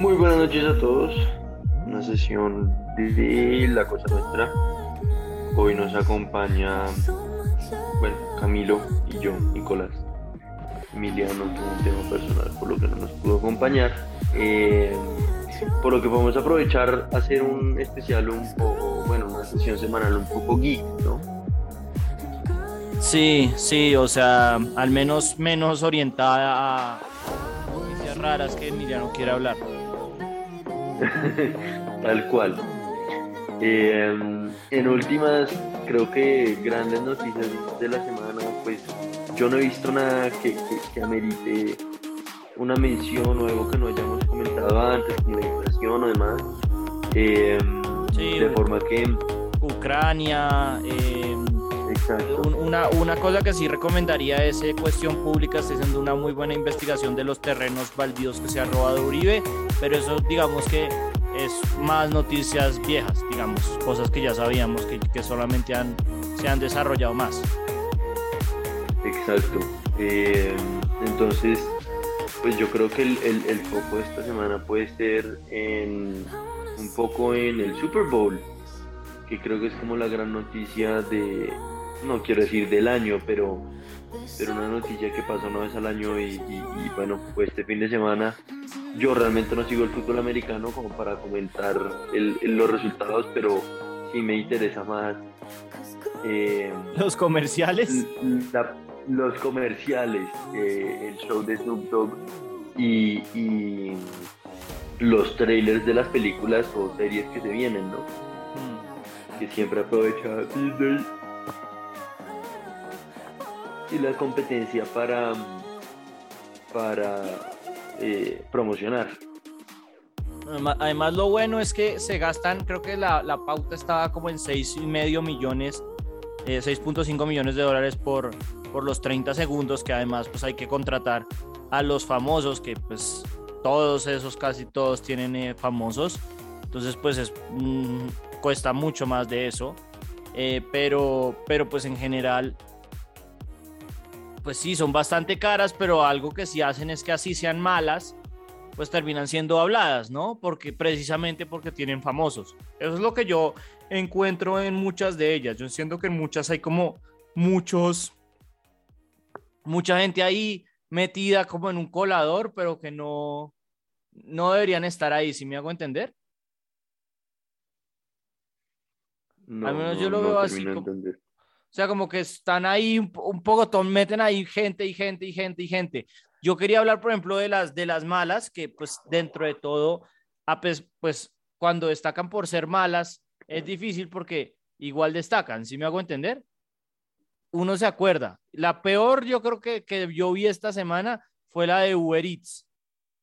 Muy buenas noches a todos. Una sesión de La Cosa Nuestra. Hoy nos acompaña, bueno, Camilo y yo, Nicolás. Emiliano tuvo un tema personal por lo que no nos pudo acompañar. Eh, por lo que podemos aprovechar hacer un especial un poco, bueno, una sesión semanal un poco geek, ¿no? Sí, sí, o sea, al menos menos orientada a noticias raras que Emiliano quiere hablar. Tal cual. Eh, en últimas, creo que grandes noticias de la semana, pues yo no he visto nada que, que, amerite una mención o algo que no hayamos comentado antes, como la inflación o demás. Eh, de forma que... Ucrania, eh, una, una, cosa que sí recomendaría es eh, Cuestión Pública, está haciendo una muy buena investigación de los terrenos baldíos que se ha robado Uribe, pero eso digamos que es más noticias viejas, digamos, cosas que ya sabíamos que, que solamente han, se han desarrollado más. Exacto. Eh, entonces, pues yo creo que el, el, el, foco de esta semana puede ser en, un poco en el Super Bowl, que creo que es como la gran noticia de, no quiero decir del año, pero, pero una noticia que pasa una vez al año y, bueno, pues este fin de semana yo realmente no sigo el fútbol americano como para comentar los resultados, pero sí me interesa más. Eh, los comerciales. los comerciales, eh, el show de Snoop Dogg y, y, los trailers de las películas o series que se vienen, ¿no? Mm. Que siempre aprovecha Disney y la competencia para, para eh, promocionar. Además, lo bueno es que se gastan, creo que la, la pauta estaba como en 6,5 millones, 6.5 eh, millones de dólares por, por los 30 segundos, que además pues hay que contratar a los famosos, que pues todos esos, casi todos tienen eh, famosos. Entonces pues es, mm, cuesta mucho más de eso. pero, pero pues en general pues sí, son bastante caras, pero algo que sí hacen es que así sean malas, pues terminan siendo habladas, ¿no? Porque precisamente porque tienen famosos. Eso es lo que yo encuentro en muchas de ellas. Yo siento que en muchas hay como muchos, mucha gente ahí metida como en un colador, pero que no, no deberían estar ahí, si me hago entender. Al menos yo lo veo así. O sea, como que están ahí un, poco, meten ahí gente y gente y gente y gente. Yo quería hablar, por ejemplo, de las, de las malas, que pues dentro de todo, pues cuando destacan por ser malas, es difícil porque igual destacan, ¿sí me hago entender? Uno se acuerda. La peor yo creo que, que yo vi esta semana fue la de Uber Eats.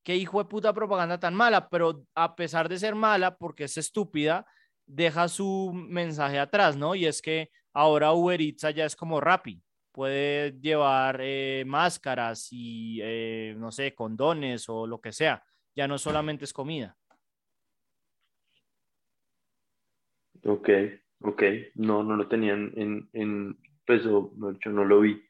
Qué hijo de puta propaganda tan mala, pero a pesar de ser mala, porque es estúpida, deja su mensaje atrás, ¿no? Y es que ahora Uber Eats ya es como Rappi, puede llevar eh, máscaras y, eh, no sé, condones o lo que sea, ya no solamente es comida. Ok, ok, no, no lo tenían en, en pues, yo no lo vi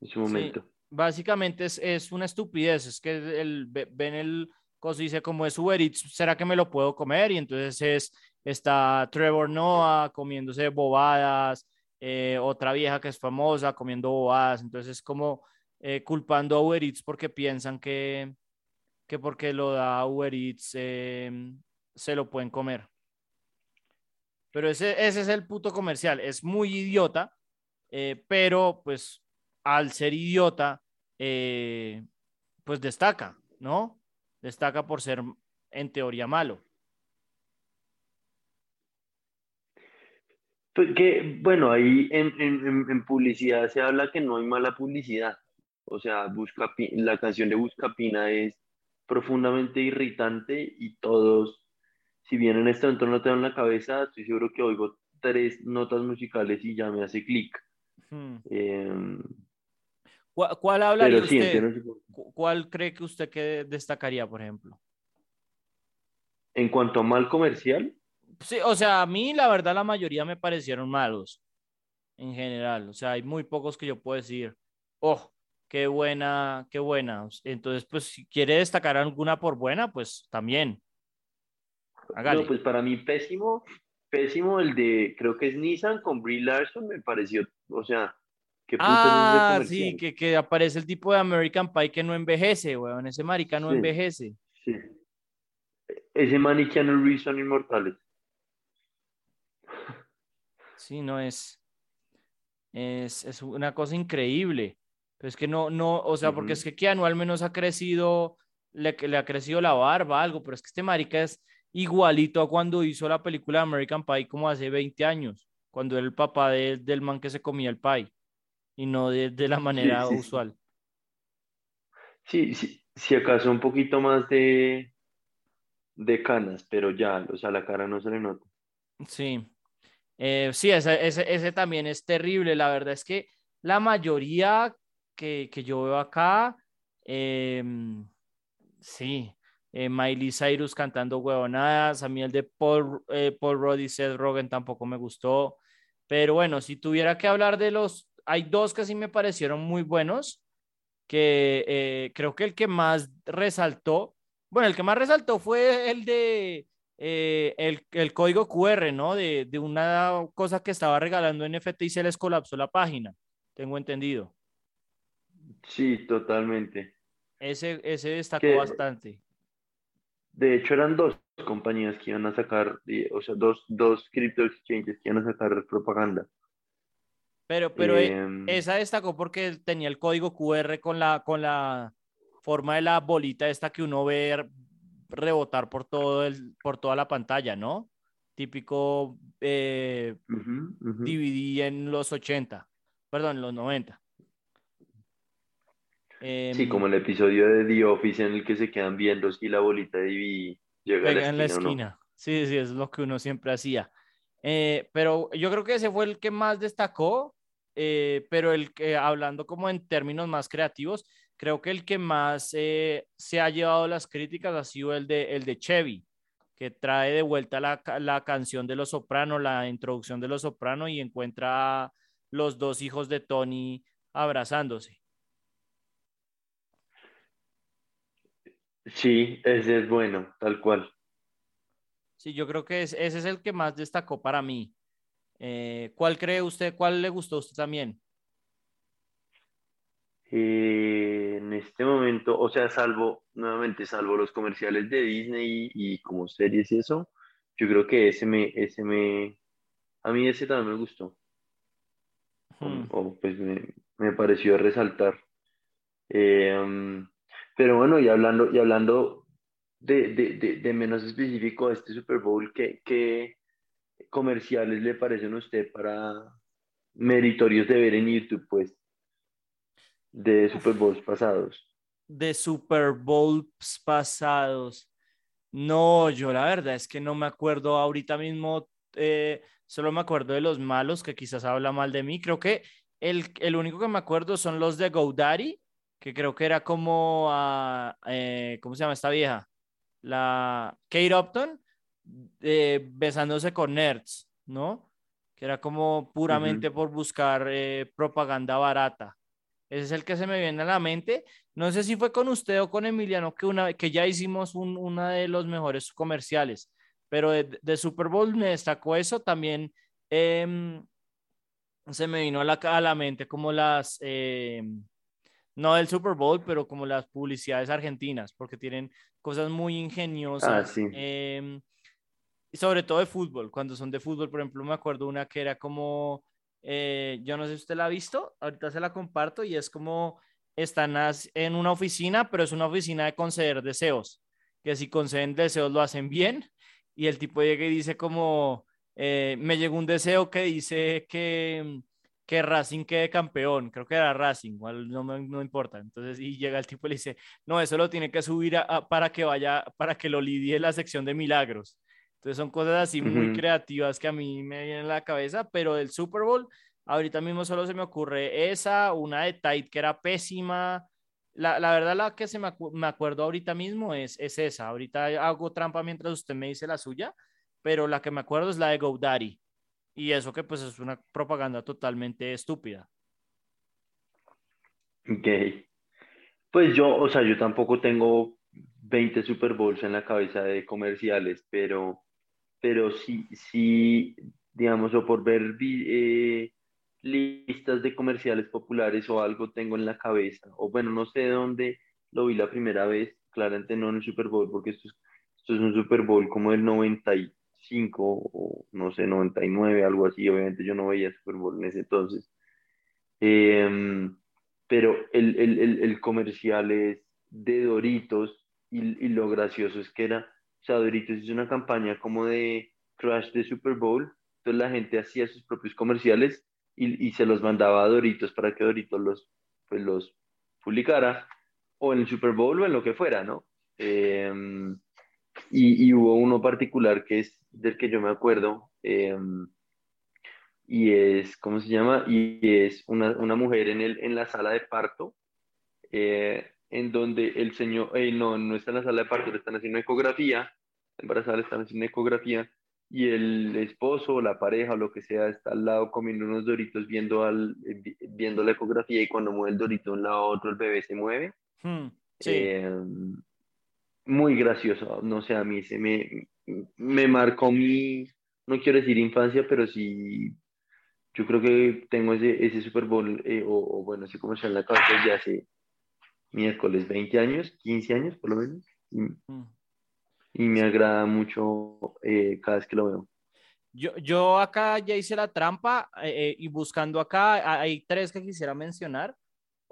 en su momento. básicamente es, es, una estupidez, es que el, ven el cosa dice como es Uber Eats, ¿será que me lo puedo comer? Y entonces es está Trevor Noah comiéndose bobadas, eh, otra vieja que es famosa comiendo bobadas, entonces es como eh, culpando a Uber Eats porque piensan que, que porque lo da Uber Eats em, se lo pueden comer. Pero ese, ese es el puto comercial, es muy idiota, eh, pero pues al ser idiota, pues destaca, ¿no? Destaca por ser en teoría malo. Pues que, bueno, ahí en, en, publicidad se habla que no hay mala publicidad. O sea, Busca, la canción de Buscapina es profundamente irritante y todos, si bien en este momento no tengo en la cabeza, estoy seguro que oigo tres notas musicales y ya me hace clic. Hmm. Em, ¿Cuál, hablaría usted? ¿Cuál cree que usted que destacaría, por ejemplo? En cuanto a mal comercial, Sí, o sea, a mí la verdad la mayoría me parecieron malos en general. O sea, hay muy pocos que yo puedo decir, oh, qué buena, qué buena. Entonces, pues si quiere destacar alguna por buena, pues también. No, pues para mí pésimo, pésimo el de, creo que es Nissan con Brie Larson, me pareció, o sea, ¿qué Ah, sí, que, que aparece el tipo de American Pie que no envejece, weón, ese marica no envejece. Sí. Ese man y Keanu son inmortales. Sí, no es, es, es una cosa increíble. Pero es que no, no, o sea, porque es que Keanu al menos ha crecido, le, le ha crecido la barba, algo, pero es que este marica es igualito a cuando hizo la película American Pie como hace 20 años, cuando era el papá del man que se comía el pie y no de, la manera usual. Sí, sí, si acaso un poquito más de, de canas, pero ya, o sea, la cara no se le nota. Sí, eh, sí, ese, ese, también es terrible. La verdad es que la mayoría que, que yo veo acá, em, sí, eh, Miley Cyrus cantando huevonadas, a mí el de Paul, eh, Paul Rudd Seth Rogen tampoco me gustó, pero bueno, si tuviera que hablar de los, hay dos que sí me parecieron muy buenos, que eh, creo que el que más resaltó, bueno, el que más resaltó fue el de el, el, código QR, ¿no? De, de una cosa que estaba regalando NFT y se les colapsó la página, tengo entendido. Sí, totalmente. Ese, ese destacó bastante. De hecho, eran dos compañías que iban a sacar, o sea, dos, dos crypto exchanges que iban a sacar propaganda. Pero, pero eh, em, esa destacó porque tenía el código QR con la, con la forma de la bolita esta que uno ve rebotar por, todo el, por toda la pantalla, ¿no? Típico eh, DVD en los 80, perdón, en los 90. sí, como el episodio de The Office en el que se quedan viendo si la bolita de DVD llega a la esquina, en la esquina. Sí, sí, es lo que uno siempre hacía. Eh, pero yo creo que ese fue el que más destacó, eh, pero el que, hablando como en términos más creativos, creo que el que más eh, se ha llevado las críticas ha sido el de, el de Chevy, que trae de vuelta la, la canción de Los Sopranos, la introducción de Los Sopranos y encuentra a los dos hijos de Tony abrazándose. Sí, ese es bueno, tal cual. Sí, yo creo que ese es el que más destacó para mí. Eh, ¿Cuál cree usted, cuál le gustó a usted también? Eh, en este momento, o sea, salvo, nuevamente, salvo los comerciales de Disney y, como series y eso, yo creo que ese me, ese me, a mí ese también me gustó. Hmm. O, pues me, pareció resaltar. Eh, um, pero bueno, y hablando, y hablando de, de, de, menos específico de este Super Bowl, ¿qué, ¿qué, comerciales le parecen a usted para meritorios de ver en YouTube, pues? De Super Bowls pasados. De Super Bowls pasados. No, yo la verdad es que no me acuerdo ahorita mismo, eh, solo me acuerdo de los malos que quizás habla mal de mí. Creo que el, el único que me acuerdo son los de GoDaddy, que creo que era como, a, eh, ¿cómo se llama esta vieja? La Kate Upton, eh, besándose con nerds, ¿no? Que era como puramente por buscar propaganda barata. Ese es el que se me viene a la mente. No sé si fue con usted o con Emiliano que, una, que ya hicimos un, uno de los mejores comerciales, pero de, Super Bowl me destacó eso. También em, se me vino a la, a la mente como las, em, no del Super Bowl, pero como las publicidades argentinas, porque tienen cosas muy ingeniosas. Ah, em, y sobre todo de fútbol, cuando son de fútbol, por ejemplo, me acuerdo una que era como eh, yo no sé si usted la ha visto, ahorita se la comparto y es como están en una oficina, pero es una oficina de conceder deseos, que si conceden deseos lo hacen bien y el tipo llega y dice como, eh, me llegó un deseo que dice que, que Racing quede campeón, creo que era Racing, igual no, no importa, entonces y llega el tipo y le dice, no, eso lo tiene que subir para que vaya, para que lo lidie la sección de milagros. Entonces son cosas así muy creativas que a mí me vienen a la cabeza, pero del Super Bowl, ahorita mismo solo se me ocurre esa, una de Tide que era pésima. La, la verdad, la que se me, me acuerdo ahorita mismo es, es esa. Ahorita hago trampa mientras usted me dice la suya, pero la que me acuerdo es la de GoDaddy. Y eso que pues es una propaganda totalmente estúpida. Ok. Pues yo, o sea, yo tampoco tengo 20 Super Bowls en la cabeza de comerciales, pero, pero sí, sí, digamos, o por ver eh, listas de comerciales populares o algo tengo en la cabeza, o bueno, no sé dónde lo vi la primera vez, claramente no en el Super Bowl, porque esto es, esto es un Super Bowl como del 95 o no sé, 99, algo así, obviamente yo no veía Super Bowl en ese entonces. Em, pero el, el, el, el, comercial es de Doritos y, y, lo gracioso es que era, o sea, Doritos hizo una campaña como de Crash de Super Bowl, entonces la gente hacía sus propios comerciales y, se los mandaba a Doritos para que Doritos los, pues, publicara, o en el Super Bowl o en lo que fuera, ¿no? Eh, y, hubo uno particular que es del que yo me acuerdo, eh, y es, ¿cómo se llama? Y es una, mujer en la sala de parto, eh, en donde el señor, eh, no, no está en la sala de parto, le están haciendo ecografía, embarazada le están haciendo ecografía, y el esposo, la pareja o lo que sea está al lado comiendo unos doritos viendo, al, viendo la ecografía y cuando mueve el dorito de un lado a otro el bebé se mueve. Hmm, sí. Eh, muy gracioso, no sé, a mí se me, me marcó mi, no quiero decir infancia, pero sí, yo creo que tengo ese, ese Super Bowl, eh, o, o, bueno, ese comercial en la cabeza ya hace miércoles 20 años, 15 años por lo menos. Y, y me agrada mucho eh, cada vez que lo veo. Yo, yo acá ya hice la trampa eh, y buscando acá, hay tres que quisiera mencionar,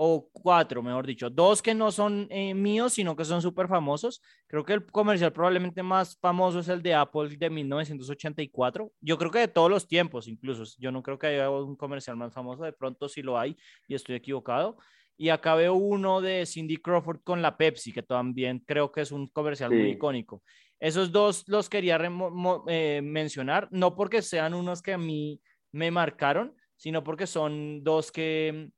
o cuatro, mejor dicho, dos que no son eh, míos, sino que son súper famosos. Creo que el comercial probablemente más famoso es el de Apple de 1984. Yo creo que de todos los tiempos, incluso. Yo no creo que haya un comercial más famoso, de pronto sí lo hay y estoy equivocado. Y acá veo uno de Cindy Crawford con la Pepsi, que también creo que es un comercial Sí. muy icónico. Esos dos los quería eh, mencionar, no porque sean unos que a mí me marcaron, sino porque son dos que,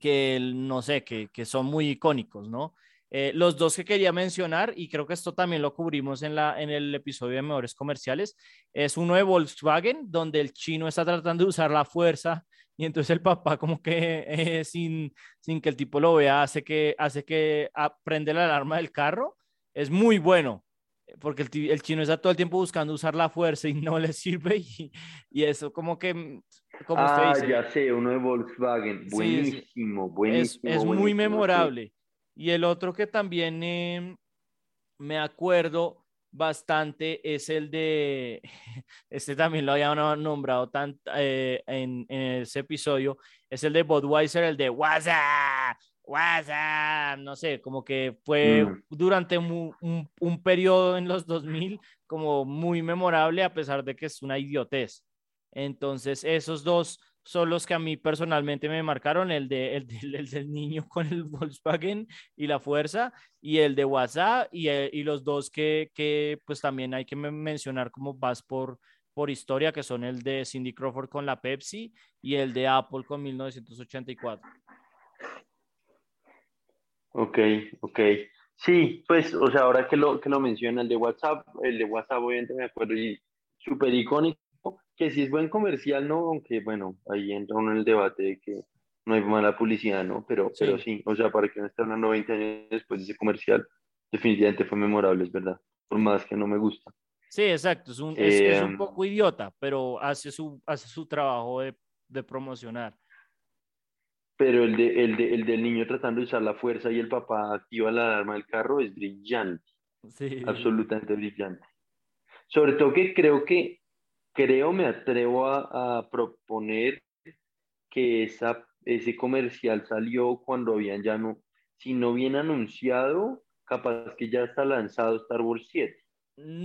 que no sé, que, que son muy icónicos, ¿no? Eh, los dos que quería mencionar, y creo que esto también lo cubrimos en, la, en el episodio de Mejores Comerciales, es uno de Volkswagen, donde el chino está tratando de usar la fuerza y entonces el papá como que eh, sin, sin que el tipo lo vea hace que, hace que prende la alarma del carro. Es muy bueno, porque el, el, chino está todo el tiempo buscando usar la fuerza y no le sirve y, y eso como que... Como ah, usted dice, ya sé, uno de Volkswagen. Buenísimo, sí, buenísimo. Es, es buenísimo, muy memorable. Sí. Y el otro que también eh, me acuerdo bastante es el de, este también lo había nombrado tan, eh, en, en, ese episodio, es el de Budweiser, el de WhatsApp, WhatsApp, no sé, como que fue mm. durante un, un, un, periodo en los 2000 como muy memorable a pesar de que es una idiotez. Entonces, esos dos son los que a mí personalmente me marcaron, el, de, el, de, el del niño con el Volkswagen y la fuerza, y el de WhatsApp, y, el, y los dos que, que, pues también hay que mencionar como vas por, por historia, que son el de Cindy Crawford con la Pepsi y el de Apple con 1984. Ok, ok. Sí, pues, o sea, ahora que lo, que lo menciona, el de WhatsApp, el de WhatsApp obviamente me acuerdo y súper icónico, que si es buen comercial, ¿no? Aunque, bueno, ahí entra uno en el debate de que no hay mala publicidad, ¿no? Pero sí, pero sí o sea, para que no esté hablando 20 años después de ese comercial, definitivamente fue memorable, es verdad, por más que no me gusta. Sí, exacto, es un, es, eh, es un poco idiota, pero hace su, hace su trabajo de, de promocionar. Pero el, de, el, de, el del niño tratando de usar la fuerza y el papá activa la alarma del carro es brillante. Sí. Absolutamente brillante. Sobre todo que creo que, creo, me atrevo a, a proponer que esa, ese comercial salió cuando habían ya no, si no bien anunciado, capaz que ya está lanzado Star Wars 7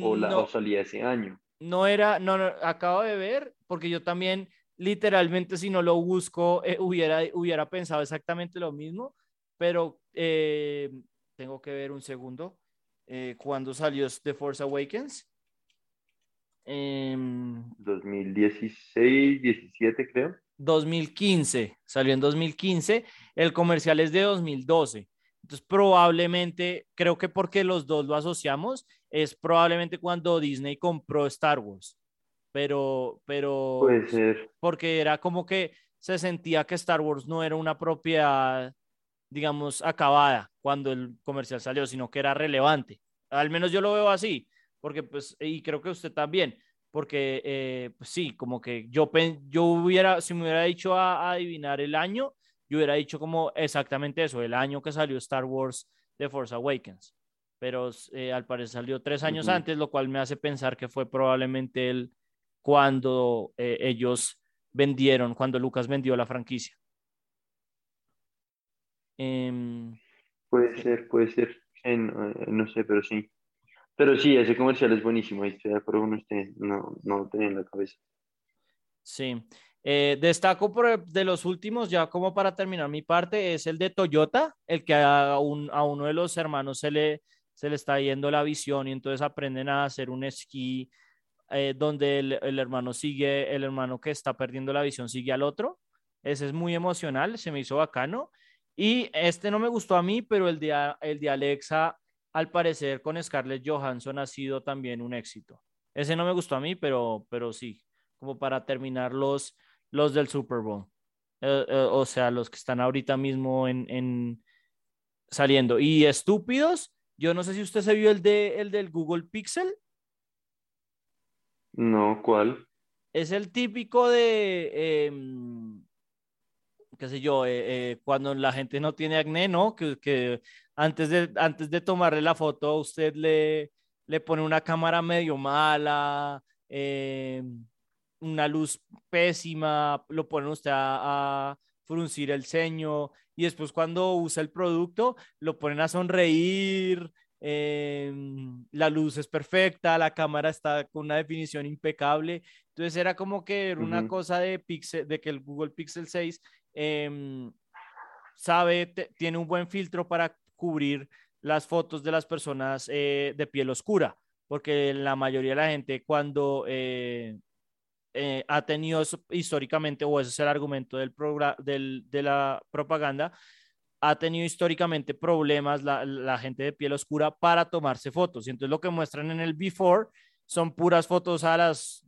o, la, no, o salía ese año. No era, no, no, acabo de ver, porque yo también literalmente si no lo busco eh, hubiera, hubiera pensado exactamente lo mismo, pero eh, tengo que ver un segundo. Eh, ¿Cuándo salió The Force Awakens? Eh, 2016, 17 creo. 2015, salió en 2015, el comercial es de 2012. Entonces, probablemente, creo que porque los dos lo asociamos, es probablemente cuando Disney compró Star Wars. Pero, pero. Puede ser. Porque era como que se sentía que Star Wars no era una propiedad digamos, acabada cuando el comercial salió, sino que era relevante. Al menos yo lo veo así, porque pues, y creo que usted también, porque eh, pues sí, como que yo, yo hubiera, si me hubiera dicho a, adivinar el año, yo hubiera dicho como exactamente eso, el año que salió Star Wars The Force Awakens. Pero eh, al parecer salió tres años antes, lo cual me hace pensar que fue probablemente el cuando eh, ellos vendieron, cuando Lucas vendió la franquicia. Em, puede ser, puede ser. no, sé, pero sí. Pero sí, ese comercial es buenísimo. Estoy de usted. No, no lo tenía en la cabeza. Sí. Eh, destaco de los últimos, ya como para terminar mi parte, es el de Toyota, el que a, un, a uno de los hermanos se le, se le está yendo la visión y entonces aprenden a hacer un esquí eh, donde el, el, hermano sigue, el hermano que está perdiendo la visión sigue al otro. Ese es muy emocional, se me hizo bacano. Y este no me gustó a mí, pero el de, el de Alexa, al parecer con Scarlett Johansson ha sido también un éxito. Ese no me gustó a mí, pero, pero sí, como para terminar los, los del Super Bowl. Eh, eh, o sea, los que están ahorita mismo en, en, saliendo. Y estúpidos, yo no sé si usted se vio el, de, el del Google Pixel. No, ¿cuál? Es el típico de, em, qué sé yo, eh, cuando la gente no tiene acné, ¿no? Que, antes, de, antes de tomarle la foto usted le, le pone una cámara medio mala, em, una luz pésima, lo pone usted a, a fruncir el ceño y después cuando usa el producto lo ponen a sonreír, Em, la luz es perfecta, la cámara está con una definición impecable. Entonces era como que era una cosa de, Pixel, de que el Google Pixel 6 em, sabe, tiene un buen filtro para cubrir las fotos de las personas eh, de piel oscura, porque la mayoría de la gente cuando eh, eh, ha tenido históricamente, o ese es el argumento del, del de la propaganda, ha tenido históricamente problemas la, gente de piel oscura para tomarse fotos. Y entonces lo que muestran en el before son puras fotos a las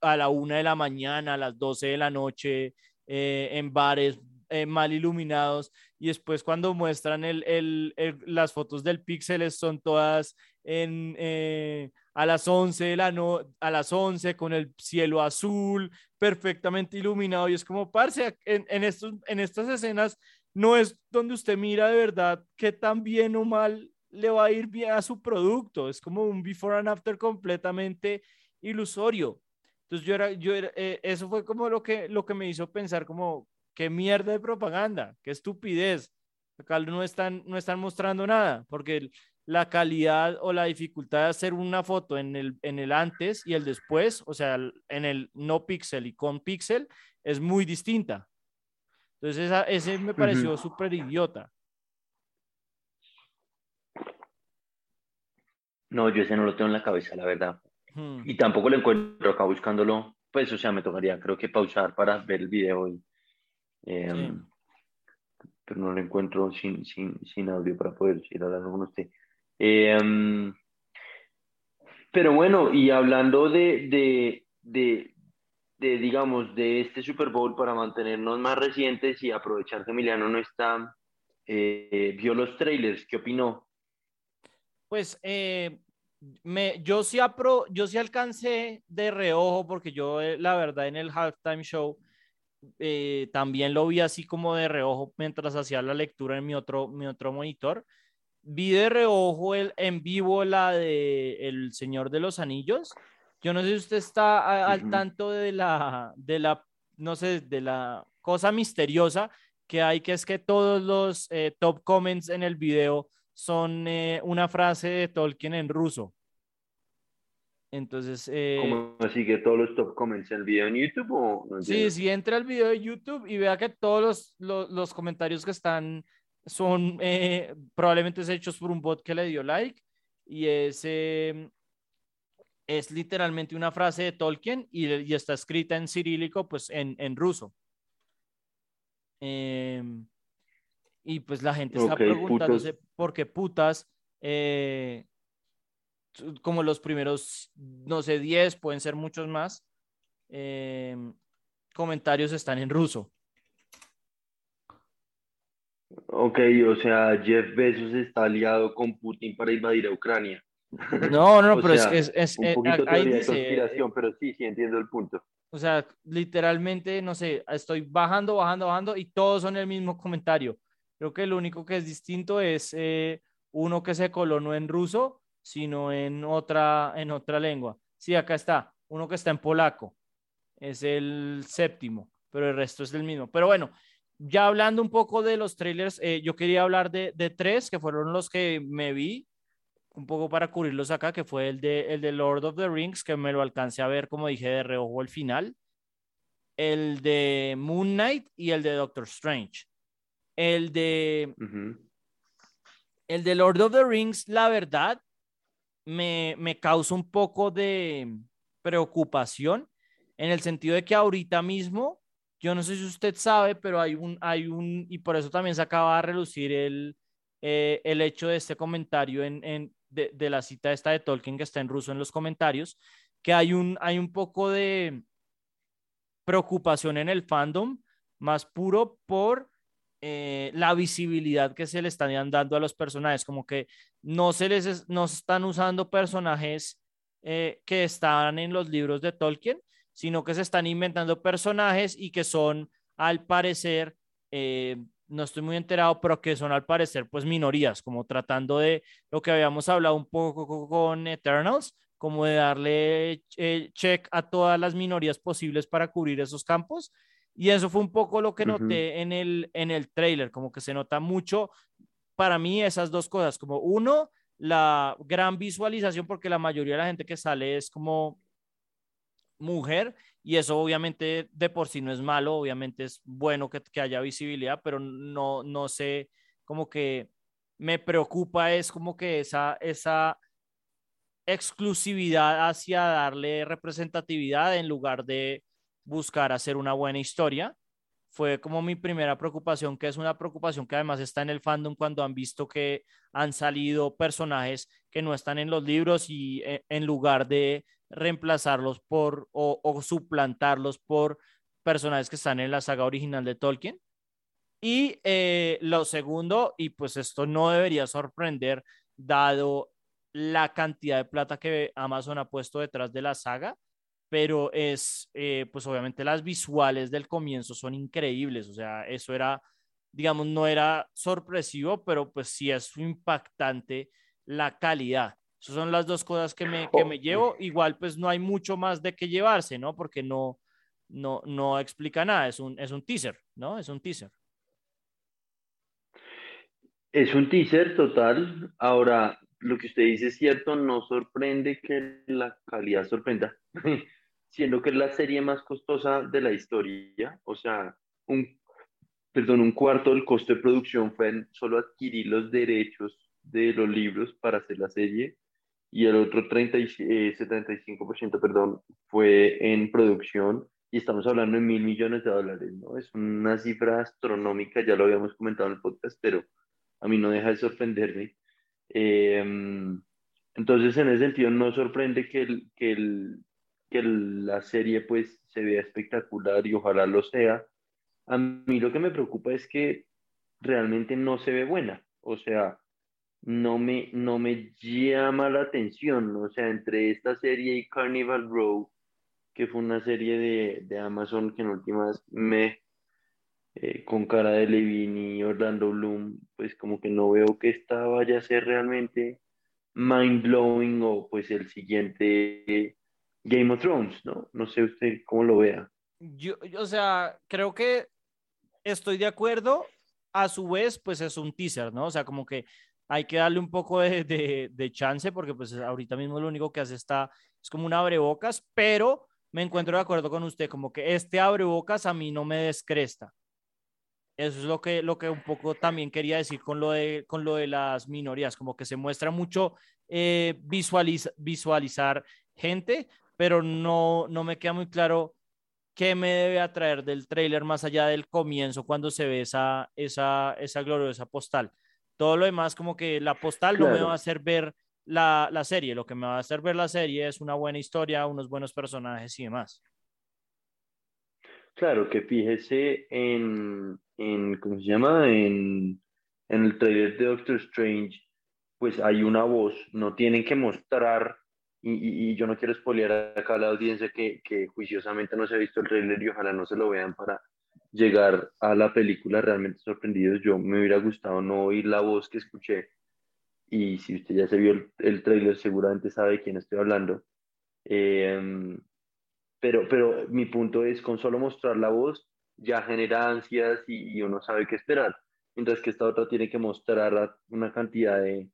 a la una de la mañana, a las 12 de la noche, eh, en bares mal iluminados. Y después cuando muestran el, las fotos del píxel son todas en, eh, a las 11 de la no a las 11 con el cielo azul perfectamente iluminado y es como parce en, en, estos, en estas escenas no es donde usted mira de verdad qué tan bien o mal le va a ir bien a su producto. Es como un before and after completamente ilusorio. Entonces yo era, yo era, eh, eso fue como lo que, lo que me hizo pensar como, qué mierda de propaganda, qué estupidez. Acá no están, no están mostrando nada, porque la calidad o la dificultad de hacer una foto en el, en el antes y el después, o sea, en el no pixel y con pixel, es muy distinta. Entonces, ese me pareció súper idiota. No, yo ese no lo tengo en la cabeza, la verdad. Y tampoco lo encuentro acá buscándolo. Pues, o sea, me tocaría, creo que pausar para ver el video. Em, pero no lo encuentro sin, sin, sin audio para poder ir hablando con usted. Em, pero bueno, y hablando de, de, de, de, digamos, de este Super Bowl para mantenernos más recientes y aprovechar que Emiliano no está, eh, vio los trailers, ¿qué opinó? Pues eh, me, yo, sí apro, yo sí alcancé de reojo porque yo, eh, la verdad, en el halftime show también lo vi así como de reojo mientras hacía la lectura en mi otro, mi otro monitor. Vi de reojo el, en vivo la de El Señor de los Anillos yo no sé si usted está al tanto de la, de la, no sé, de la cosa misteriosa que hay, que es que todos los eh, top comments en el video son eh, una frase de Tolkien en ruso. Entonces. Eh, ¿Cómo así que todos los top comments en el video en YouTube? O no sí, sí, entra al video de YouTube y vea que todos los, los, los comentarios que están son probablemente hechos por un bot que le dio like y ese es literalmente una frase de Tolkien y, está escrita en cirílico, pues en, ruso. Em, y pues la gente está preguntándose por qué putas, eh, como los primeros, no sé, 10, pueden ser muchos más, em, comentarios están en ruso. Ok, o sea, Jeff Bezos está aliado con Putin para invadir a Ucrania. No, no, pero es, es, un eh, poquito ahí teoría de conspiración, pero sí, sí entiendo el punto. O sea, literalmente, no sé, estoy bajando, bajando, bajando y todos son el mismo comentario. Creo que lo único que es distinto es eh, uno que se coló no en ruso, sino en otra, en otra lengua. Sí, acá está, uno que está en polaco. Es el séptimo, pero el resto es el mismo. Pero bueno, ya hablando un poco de los trailers, eh, yo quería hablar de, de tres que fueron los que me vi un poco para cubrirlos acá, que fue el de, el de Lord of the Rings, que me lo alcancé a ver, como dije, de reojo al final. El de Moon Knight y el de Doctor Strange. El de, el de Lord of the Rings, la verdad, me, me causa un poco de preocupación en el sentido de que ahorita mismo, yo no sé si usted sabe, pero hay un, hay un, y por eso también se acaba de relucir el, eh, el hecho de este comentario en, en, de, la cita esta de Tolkien que está en ruso en los comentarios, que hay un, hay un poco de preocupación en el fandom más puro por eh, la visibilidad que se le están dando a los personajes, como que no se les no están usando personajes eh, que están en los libros de Tolkien, sino que se están inventando personajes y que son, al parecer, eh, no estoy muy enterado, pero que son al parecer pues minorías, como tratando de lo que habíamos hablado un poco con Eternals, como de darle eh, check a todas las minorías posibles para cubrir esos campos. Y eso fue un poco lo que noté en el, en el trailer, como que se nota mucho para mí esas dos cosas, como uno, la gran visualización, porque la mayoría de la gente que sale es como mujer y eso obviamente de por sí no es malo, obviamente es bueno que, que haya visibilidad, pero no, no sé, como que me preocupa es como que esa, esa exclusividad hacia darle representatividad en lugar de buscar hacer una buena historia. Fue como mi primera preocupación, que es una preocupación que además está en el fandom cuando han visto que han salido personajes que no están en los libros y eh, en lugar de reemplazarlos por o, suplantarlos por personajes que están en la saga original de Tolkien. Y eh, lo segundo, y pues esto no debería sorprender, dado la cantidad de plata que Amazon ha puesto detrás de la saga, pero es, eh, pues obviamente las visuales del comienzo son increíbles, o sea, eso era, digamos, no era sorpresivo, pero pues sí es impactante la calidad. Esas son las dos cosas que me, que me llevo. Igual, pues no hay mucho más de qué llevarse, ¿no? Porque no, no, no explica nada. Es un, es un teaser, ¿no? Es un teaser. Es un teaser total. Ahora, lo que usted dice es cierto, no sorprende que la calidad sorprenda, siendo que es la serie más costosa de la historia. O sea, un, perdón, un cuarto del costo de producción fue en solo adquirir los derechos de los libros para hacer la serie y el otro 30 y, 75%, eh, perdón, fue en producción y estamos hablando de mil millones de dólares, ¿no? Es una cifra astronómica, ya lo habíamos comentado en el podcast, pero a mí no deja de sorprenderme. Em, entonces, en ese sentido, no sorprende que, el, que, el, que la serie pues se vea espectacular y ojalá lo sea. A mí lo que me preocupa es que realmente no se ve buena. O sea, no me, no me llama la atención, o sea, entre esta serie y Carnival Row, que fue una serie de, de Amazon que en últimas me, eh, con cara de Levine y Orlando Bloom, pues como que no veo que esta vaya a ser realmente mind blowing o pues el siguiente Game of Thrones, ¿no? No sé usted cómo lo vea. Yo, o sea, creo que estoy de acuerdo. A su vez, pues es un teaser, ¿no? O sea, como que hay que darle un poco de, de, chance porque pues ahorita mismo lo único que hace está, es como un abrebocas, pero me encuentro de acuerdo con usted, como que este abrebocas a mí no me descresta. Eso es lo que, lo que un poco también quería decir con lo de, con lo de las minorías, como que se muestra mucho eh, visualizar gente, pero no, no me queda muy claro qué me debe atraer del tráiler más allá del comienzo cuando se ve esa, esa, esa gloriosa postal. Todo lo demás, como que la postal no me va a hacer ver la, la, serie. Lo que me va a hacer ver la serie es una buena historia, unos buenos personajes y demás. Claro, que fíjese en, en ¿cómo se llama? En en el trailer de Doctor Strange, pues hay una voz, no tienen que mostrar, y, y, yo no quiero spoilear acá a la audiencia que, que, juiciosamente no se ha visto el trailer y ojalá no se lo vean para llegar a la película realmente sorprendidos. Yo me hubiera gustado no oír la voz que escuché, y si usted ya se vio el, el trailer seguramente sabe de quién estoy hablando. Eh, pero, pero mi punto es, con solo mostrar la voz, ya genera ansias y, uno sabe qué esperar. Mientras que esta otra tiene que mostrar una cantidad de,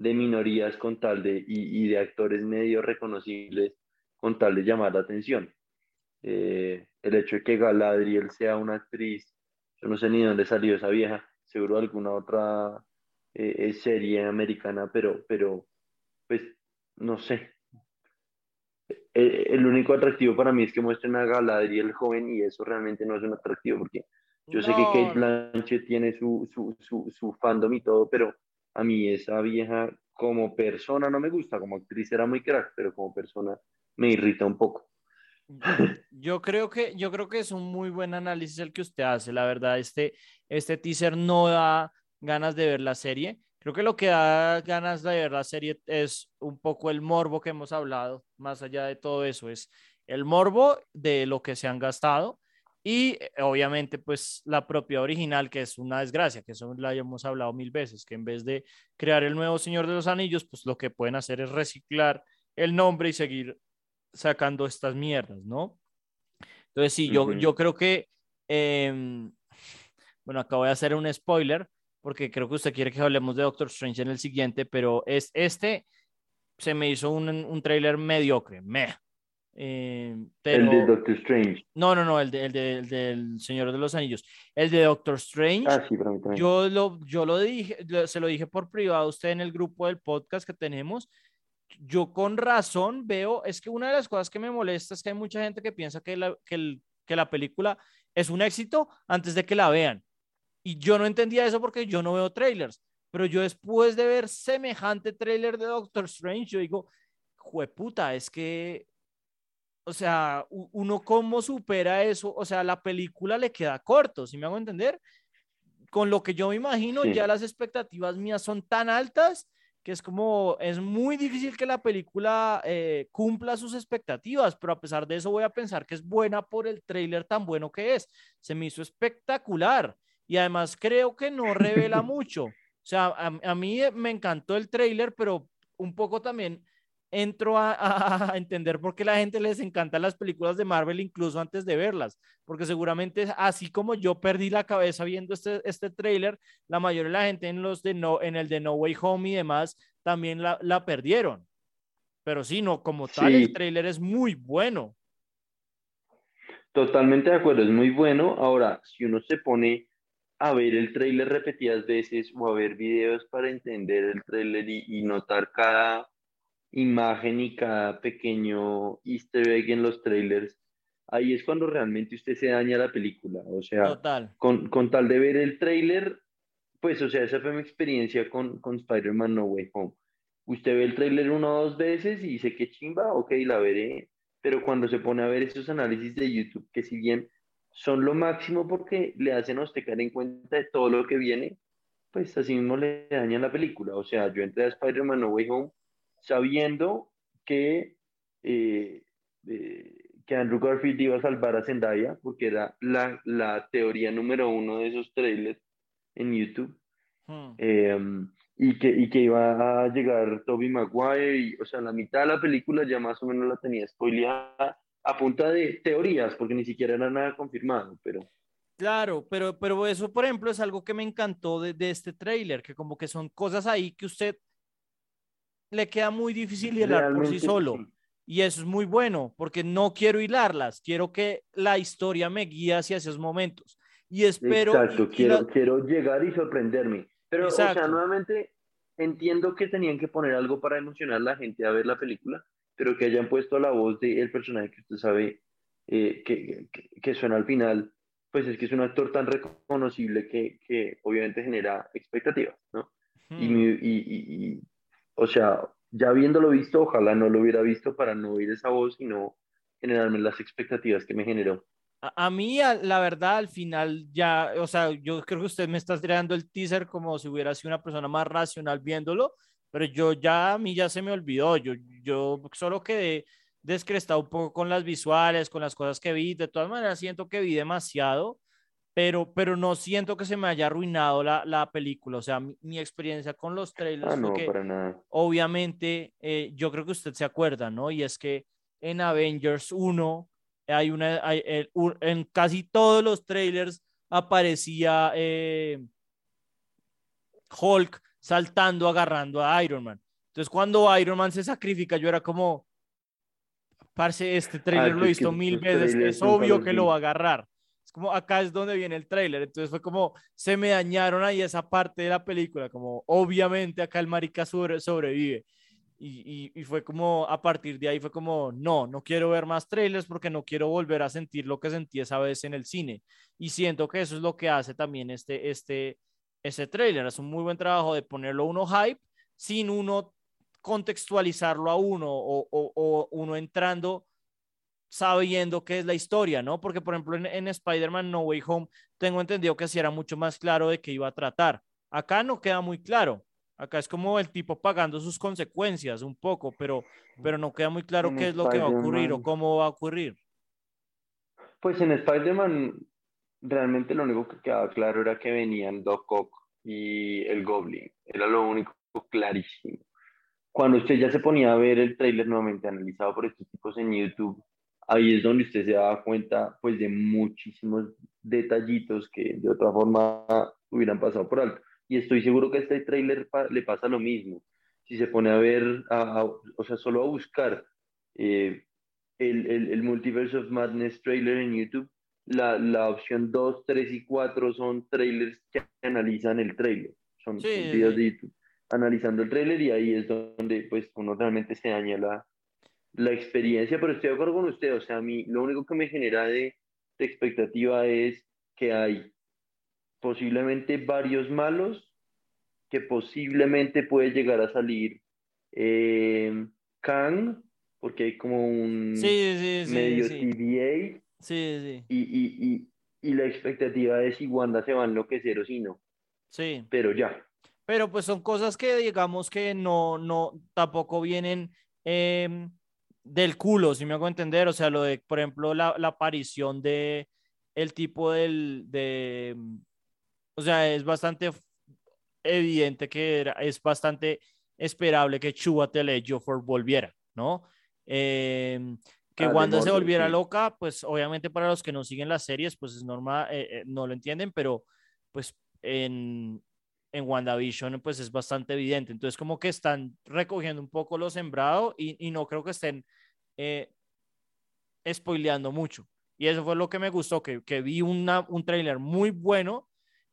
de minorías con tal de, y, y, de actores medio reconocibles con tal de llamar la atención. Eh, el hecho de que Galadriel sea una actriz, yo no sé ni dónde salió esa vieja, seguro alguna otra eh, serie americana, pero, pero, pues, no sé, eh, el único atractivo para mí es que muestren a Galadriel joven y eso realmente no es un atractivo porque yo sé que Kate Blanchett tiene su, su, su, su, fandom y todo, pero a mí esa vieja como persona no me gusta, como actriz era muy crack, pero como persona me irrita un poco. Yo creo que, yo creo que es un muy buen análisis el que usted hace, la verdad, este, este teaser no da ganas de ver la serie Creo que lo que da ganas de ver la serie es un poco el morbo que hemos hablado, más allá de todo eso, es el morbo de lo que se han gastado y eh, obviamente pues la propia original, que es una desgracia, que eso la hemos hablado mil veces, que en vez de crear el nuevo Señor de los Anillos, pues lo que pueden hacer es reciclar el nombre y seguir sacando estas mierdas, ¿no? Entonces sí, yo, yo creo que, em, bueno, acabo de hacer un spoiler porque creo que usted quiere que hablemos de Doctor Strange en el siguiente, pero es este se me hizo un, un trailer mediocre, meh. Eh, el de Doctor Strange. No, no, no, el, de, el, de, del Señor de los Anillos. El de Doctor Strange. Ah, sí, yo lo, yo lo dije, se lo dije por privado a usted en el grupo del podcast que tenemos. Yo con razón veo, es que una de las cosas que me molesta es que hay mucha gente que piensa que la, que, el, que la película es un éxito antes de que la vean. Y yo no entendía eso porque yo no veo trailers. Pero yo después de ver semejante trailer de Doctor Strange, yo digo, jueputa, es que, o sea, uno cómo supera eso, o sea, la película le queda corto, si me hago entender? Con lo que yo me imagino, ya las expectativas mías son tan altas que es como, es muy difícil que la película eh, cumpla sus expectativas, pero a pesar de eso voy a pensar que es buena por el trailer tan bueno que es. Se me hizo espectacular y además creo que no revela mucho. O sea, a, mí me encantó el trailer, pero un poco también entro a, entender por qué la gente les encantan las películas de Marvel incluso antes de verlas, porque seguramente así como yo perdí la cabeza viendo este, este trailer, la mayoría de la gente en, los de no, en el de No Way Home y demás también la, la perdieron. Pero sí, no, como tal, el trailer es muy bueno. Totalmente de acuerdo, es muy bueno. Ahora, si uno se pone a ver el trailer repetidas veces o a ver videos para entender el trailer y, notar cada imagen y cada pequeño easter egg en los trailers, ahí es cuando realmente usted se daña la película. O sea, Con, con, tal de ver el trailer, pues, o sea, esa fue mi experiencia con, con Spider-Man No Way Home. Usted ve el trailer una o dos veces y dice que chimba, ok, la veré. Pero cuando se pone a ver esos análisis de YouTube, que si bien son lo máximo porque le hacen a usted caer en cuenta de todo lo que viene, pues así mismo le dañan la película. O sea, yo entré a Spider-Man No Way Home sabiendo que, eh, eh, que Andrew Garfield iba a salvar a Zendaya, porque era la, la teoría número uno de esos trailers en YouTube. Hmm. Em, y, que, y que iba a llegar Toby Maguire, y, o sea, la mitad de la película ya más o menos la tenía spoileada a punta de teorías, porque ni siquiera era nada confirmado, pero... Claro, pero, pero eso, por ejemplo, es algo que me encantó de, de este tráiler, que como que son cosas ahí que usted le queda muy difícil hilar por sí solo. Y eso es muy bueno, porque no quiero hilarlas, quiero que la historia me guíe hacia esos momentos. Y espero... Exacto, quiero, quiero llegar y sorprenderme. Pero, o sea, nuevamente entiendo que tenían que poner algo para emocionar a la gente a ver la película, pero que hayan puesto la voz del personaje que usted sabe eh, que, que, suena al final, pues es que es un actor tan reconocible que, que obviamente genera expectativas, ¿no? Y, y, y, o sea, ya habiéndolo visto, ojalá no lo hubiera visto para no oír esa voz y no generarme las expectativas que me generó. A, mí, la verdad, al final ya, o sea, yo creo que usted me está tirando el teaser como si hubiera sido una persona más racional viéndolo, pero yo ya, a mí ya se me olvidó, yo, yo solo quedé descrestado un poco con las visuales, con las cosas que vi, de todas maneras siento que vi demasiado, pero, pero no siento que se me haya arruinado la, la película, o sea, mi, experiencia con los trailers ah, no, para nada. obviamente, eh, yo creo que usted se acuerda, ¿no? Y es que en Avengers 1 hay una, en casi todos los trailers aparecía eh, Hulk saltando, agarrando a Iron Man. Entonces, cuando Iron Man se sacrifica, yo era como, parce, este trailer ah, lo he visto mil veces, es obvio que lo va a agarrar. Es como, acá es donde viene el trailer. Entonces fue como, se me dañaron ahí esa parte de la película, como, obviamente acá el marica sobrevive. Y, fue como, a partir de ahí fue como, no, no quiero ver más trailers porque no quiero volver a sentir lo que sentí esa vez en el cine. Y siento que eso es lo que hace también este, este, ese trailer. Es un muy buen trabajo de ponerlo uno hype sin uno contextualizarlo a uno o, o, uno entrando sabiendo qué es la historia, ¿no? Porque, por ejemplo, en, en Spider-Man No Way Home tengo entendido que sí era mucho más claro de qué iba a tratar. Acá no queda muy claro. Acá es como el tipo pagando sus consecuencias un poco, pero, pero no queda muy claro qué es lo que va a ocurrir o cómo va a ocurrir. Pues en Spider-Man realmente lo único que quedaba claro era que venían Doc Ock y el Goblin. Era lo único clarísimo. Cuando usted ya se ponía a ver el tráiler nuevamente analizado por estos tipos en YouTube, ahí es donde usted se daba cuenta pues de muchísimos detallitos que de otra forma hubieran pasado por alto. Y estoy seguro que a este tráiler le pasa lo mismo. Si se pone a ver, o sea, solo a buscar eh, el, el, el, Multiverse of Madness trailer en YouTube, la, la, opción 2, 3 y 4 son trailers que analizan el trailer. Son, videos de YouTube analizando el trailer y ahí es donde pues uno realmente se daña la, la experiencia, pero estoy de acuerdo con usted, o sea, a mí lo único que me genera de, de expectativa es que hay posiblemente varios malos, que posiblemente puede llegar a salir eh, Kang, porque hay como un medio TVA. Sí, y, y, y, y, la expectativa es si Wanda se va a enloquecer o si no. Sí. Pero ya. Pero pues son cosas que digamos que no, no, tampoco vienen em, del culo, si me hago entender. O sea, lo de, por ejemplo, la, la aparición de el tipo del, de, o sea, es bastante evidente que era, es bastante esperable que Chua Ejiofor volviera, ¿no? Em, que ah, Wanda se volviera loca, pues obviamente para los que no siguen las series, pues es normal, eh, eh, no lo entienden, pero pues en, en WandaVision pues es bastante evidente. Entonces como que están recogiendo un poco lo sembrado y, no creo que estén eh, spoileando mucho. Y eso fue lo que me gustó, que, vi una, un tráiler muy bueno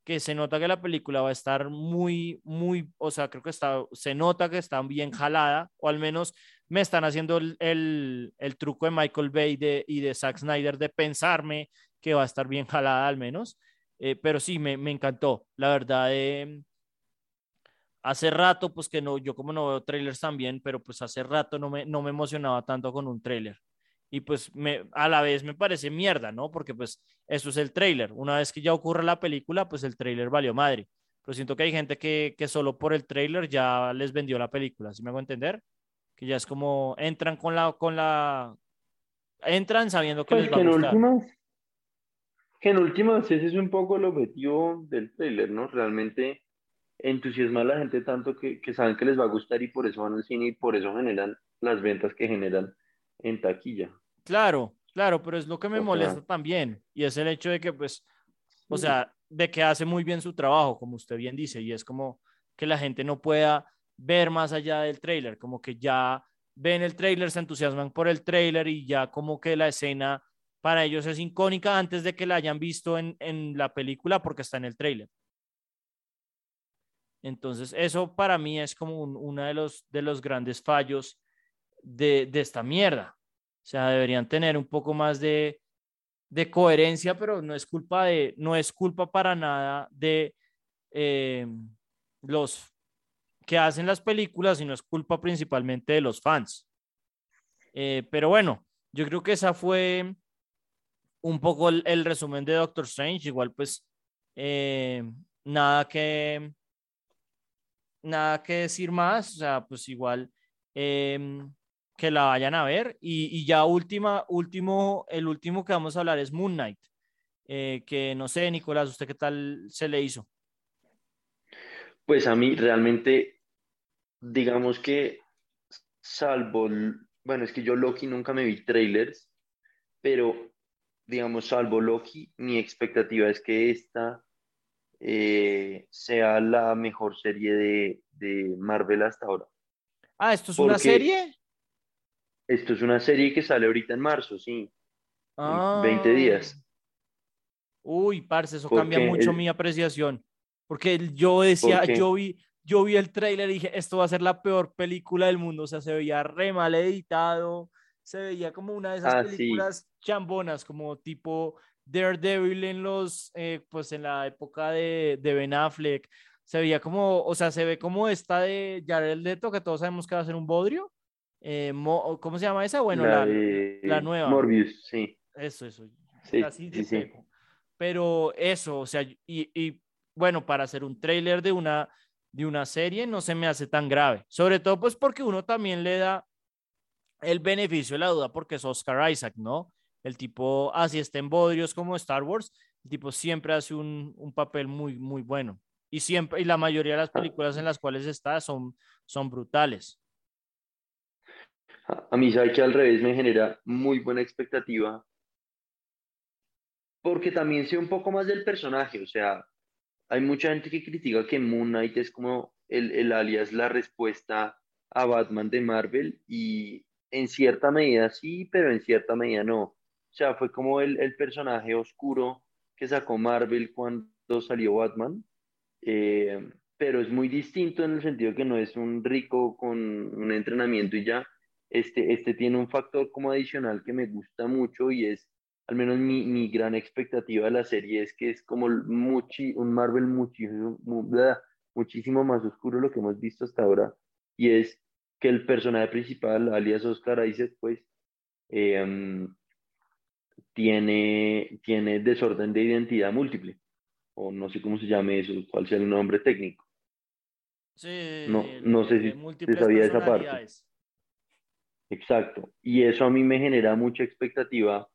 que se nota que la película va a estar muy, muy, o sea, creo que está, se nota que está bien jalada, o al menos me están haciendo el, el, truco de Michael Bay de, y de Zack Snyder de pensarme que va a estar bien jalada al menos. Eh, pero sí, me, me, encantó, la verdad. Eh, hace rato, pues que no, yo como no veo trailers también, pero pues hace rato no me, no me emocionaba tanto con un trailer y pues me, a la vez me parece mierda, ¿no? Porque pues eso es el trailer. Una vez que ya ocurre la película, pues el trailer valió madre. Pero siento que hay gente que, que solo por el trailer ya les vendió la película, ¿sí me hago entender? Que ya es como entran con la, con la, entran sabiendo que pues les va a gustar. Últimas, que en últimas ese es un poco el objetivo del trailer, ¿no? Realmente entusiasmar a la gente tanto que, que saben que les va a gustar y por eso van al cine y por eso generan las ventas que generan en taquilla. Claro, claro, pero es lo que me molesta también y es el hecho de que, pues, o sea, de que hace muy bien su trabajo, como usted bien dice, y es como que la gente no pueda ver más allá del trailer, como que ya ven el trailer, se entusiasman por el trailer y ya como que la escena para ellos es icónica antes de que la hayan visto en, en la película porque está en el trailer. Entonces, eso para mí es como uno de los, de los grandes fallos de, esta mierda. O sea, deberían tener un poco más de, coherencia, pero no es culpa de, no es culpa para nada de eh, los que hacen las películas, sino es culpa principalmente de los fans. Eh, pero bueno, yo creo que esa fue un poco el, resumen de Doctor Strange, igual pues eh, nada que nada que decir más, o sea, pues igual em, que la vayan a ver. Y, ya última, último, el último que vamos a hablar es Moon Knight, eh, que no sé, Nicolás, ¿usted qué tal se le hizo? Pues a mí realmente, digamos que salvo, bueno, es que yo Loki nunca me vi trailers, pero digamos, salvo Loki, mi expectativa es que esta eh, sea la mejor serie de, de, Marvel hasta ahora. Ah, ¿esto es una serie? Esto es una serie que sale ahorita en marzo, sí. Ah. 20 días. Uy, parce, eso cambia mucho mi apreciación. Porque yo decía, yo vi, yo vi el tráiler y dije, esto va a ser la peor película del mundo. O sea, se veía re mal editado, se veía como una de esas ah, películas chambonas, como tipo Daredevil en los, eh, pues en la época de, de, Ben Affleck. Se veía como, o sea, se ve como esta de Jared Leto, que todos sabemos que va a ser un bodrio. Eh, ¿Cómo se llama esa? Bueno, la, la, nueva. Morbius, sí. Eso, eso. Sí, sí, Pero eso, o sea, y, y, bueno, para hacer un tráiler de una, de una serie no se me hace tan grave. Sobre todo, pues porque uno también le da el beneficio de la duda porque es Oscar Isaac, ¿no? El tipo, así está en bodrios como Star Wars, el tipo siempre hace un, un, papel muy, muy bueno. Y siempre, y la mayoría de las películas en las cuales está son, son brutales. A mí sabe que al revés me genera muy buena expectativa porque también sé un poco más del personaje, o sea, hay mucha gente que critica que Moon Knight es como el, el alias, la respuesta a Batman de Marvel y en cierta medida sí, pero en cierta medida no. O sea, fue como el, el personaje oscuro que sacó Marvel cuando salió Batman, eh, pero es muy distinto en el sentido que no es un rico con un entrenamiento y ya, este, este tiene un factor como adicional que me gusta mucho y es, al menos mi, mi gran expectativa de la serie es que es como muchi, un Marvel muchísimo, muchísimo más oscuro lo que hemos visto hasta ahora y es que el personaje principal, alias Oscar Isaac, pues em, tiene, tiene desorden de identidad múltiple, o no sé cómo se llame eso, cuál sea el nombre técnico. Sí, no, no sé si se sabía esa parte. Exacto. Y eso a mí me genera mucha expectativa,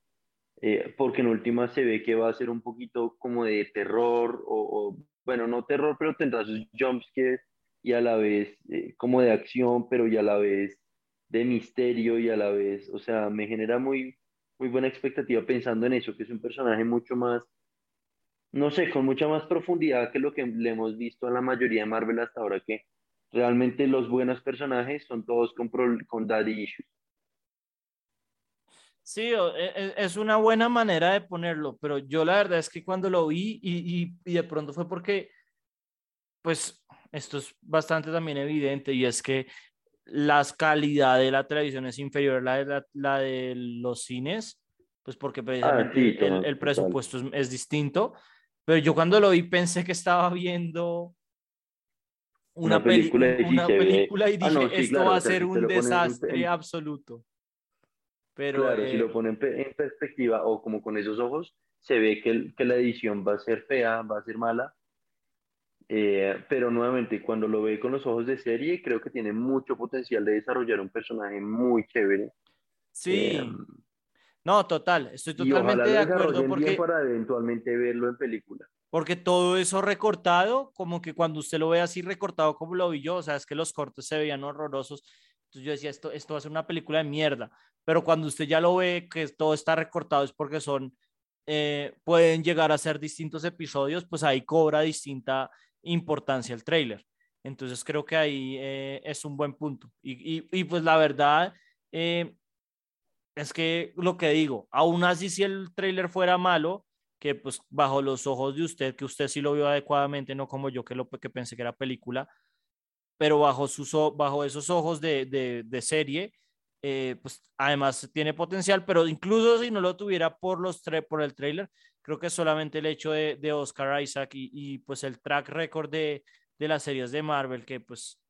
eh, porque en última se ve que va a ser un poquito como de terror, o, bueno, no terror, pero tendrá sus jumpscares y a la vez eh, como de acción, pero y a la vez de misterio y a la vez, o sea, me genera muy, muy buena expectativa pensando en eso, que es un personaje mucho más, no sé, con mucha más profundidad que lo que le hemos visto a la mayoría de Marvel hasta ahora, que realmente los buenos personajes son todos con, con daddy issues. Sí, e, e, es una buena manera de ponerlo, pero yo la verdad es que cuando lo vi y, y, y de pronto fue porque, pues, esto es bastante también evidente y es que la calidad de la televisión es inferior a la de, la, de los cines, pues porque ah, precisamente el, presupuesto es, distinto. Pero yo cuando lo vi pensé que estaba viendo una, película, una película y ah, dije, esto va a ser un desastre absoluto. Pero, claro, si lo eh, ponen en perspectiva o como con esos ojos, se ve que, que la edición va a ser fea, va a ser mala, eh, pero nuevamente, cuando lo ve con los ojos de serie, creo que tiene mucho potencial de desarrollar un personaje muy chévere. Sí. Eh, no, total, estoy totalmente de acuerdo porque para eventualmente verlo en película. Porque todo eso recortado, como que cuando usted lo ve así recortado como lo vi yo, o sea, es que los cortes se veían horrorosos. Entonces yo decía, esto, esto va a ser una película de mierda. Pero cuando usted ya lo ve que todo está recortado es porque son, eh, pueden llegar a ser distintos episodios, pues ahí cobra distinta importancia el trailer. Entonces creo que ahí eh, es un buen punto. Y, y, pues la verdad eh, es que lo que digo, aún así si el trailer fuera malo, que pues bajo los ojos de usted, que usted sí lo vio adecuadamente, no como yo que, lo, que pensé que era película, pero bajo, sus, bajo esos ojos de, de, de serie, eh, pues además tiene potencial, pero incluso si no lo tuviera por, los por el trailer, creo que solamente el hecho de, de Oscar Isaac y, pues el track record de, de, las series de Marvel, que pues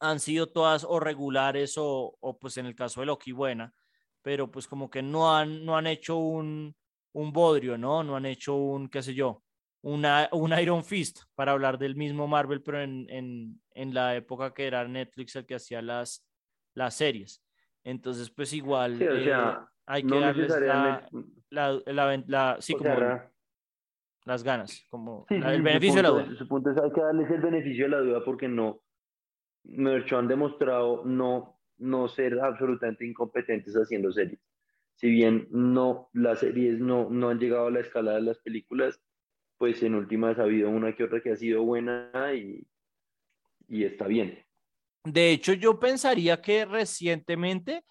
han sido todas o regulares o, o, pues en el caso de Loki buena, pero pues como que no han, no han hecho un, un bodrio, ¿no? No han hecho un, qué sé yo, una, un Iron Fist para hablar del mismo Marvel, pero en, en, en la época que era Netflix el que hacía las, las series. Entonces, pues igual eh, hay que darles la, la, la, sí, como las ganas, como el beneficio de la duda. Su punto es hay que darles el beneficio de la duda porque no, Mercho han demostrado no, no ser absolutamente incompetentes haciendo series. Si bien no, las series no, no han llegado a la escala de las películas, pues en últimas ha habido una que otra que ha sido buena y, y está bien. De hecho, yo pensaría que recientemente,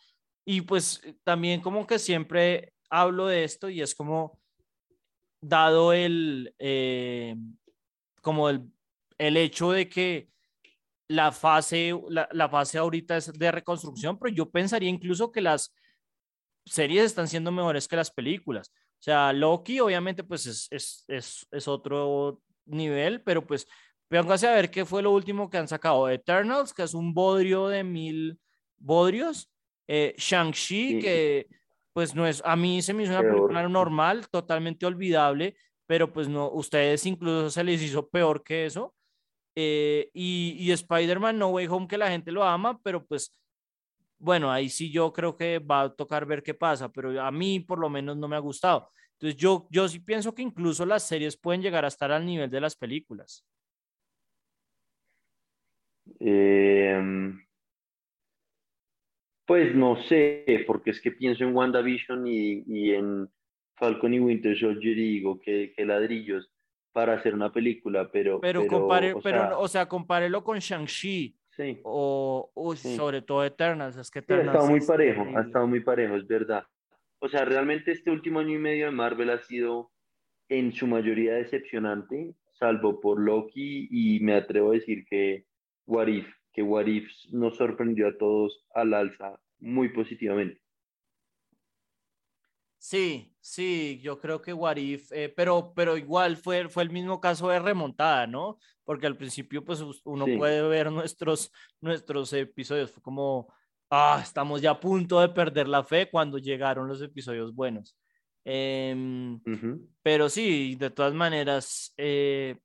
y pues también como que siempre hablo de esto y es como dado el, eh, como el, el, hecho de que la fase, la, la, fase ahorita es de reconstrucción, pero yo pensaría incluso que las series están siendo mejores que las películas. O sea, Loki obviamente pues es, es, es, es otro nivel, pero pues Póngase a ver qué fue lo último que han sacado. Eternals, que es un bodrio de mil bodrios. Eh, Shang-Chi, que pues no es, a mí se me hizo una película normal, totalmente olvidable, pero pues no, ustedes incluso se les hizo peor que eso. Eh, y, y Spider-Man No Way Home, que la gente lo ama, pero pues bueno, ahí sí yo creo que va a tocar ver qué pasa, pero a mí por lo menos no me ha gustado. Entonces yo, yo sí pienso que incluso las series pueden llegar a estar al nivel de las películas. Eh, pues no sé, porque es que pienso en WandaVision y, y en Falcon y Winter Soldier y digo que, que, ladrillos para hacer una película, pero... Pero, compare, o pero sea, o sea, compárelo con Shang-Chi. Sí. O, sí. sobre todo Eternals, es que Eternals ha estado muy parejo, ha estado muy parejo, es verdad. O sea, realmente este último año y medio de Marvel ha sido en su mayoría decepcionante, salvo por Loki, y me atrevo a decir que What If, que What If nos sorprendió a todos al alza muy positivamente. Sí, sí, yo creo que What If, eh, pero, pero igual fue, fue el mismo caso de remontada, ¿no? Porque al principio, pues uno sí. puede ver nuestros, nuestros episodios, fue como, ah, estamos ya a punto de perder la fe cuando llegaron los episodios buenos. Eh, uh -huh. Pero sí, de todas maneras, eh,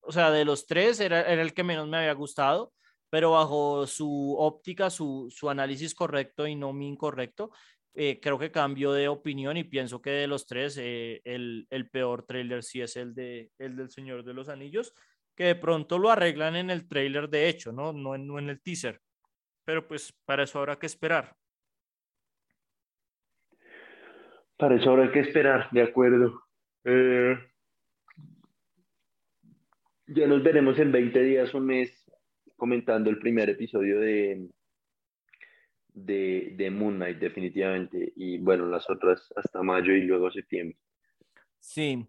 o sea, de los tres era, el que menos me había gustado, pero bajo su óptica, su, análisis correcto y no mi incorrecto, eh, creo que cambio de opinión y pienso que de los tres eh, el, peor trailer sí es el, de, el del Señor de los Anillos, que de pronto lo arreglan en el trailer de hecho, ¿no? No en el teaser. Pero pues para eso habrá que esperar. Para eso habrá que esperar, de acuerdo. Eh, ya nos veremos en 20 días, un mes, comentando el primer episodio de, de, de Moon Knight, definitivamente. Y bueno, las otras hasta mayo y luego septiembre. Sí,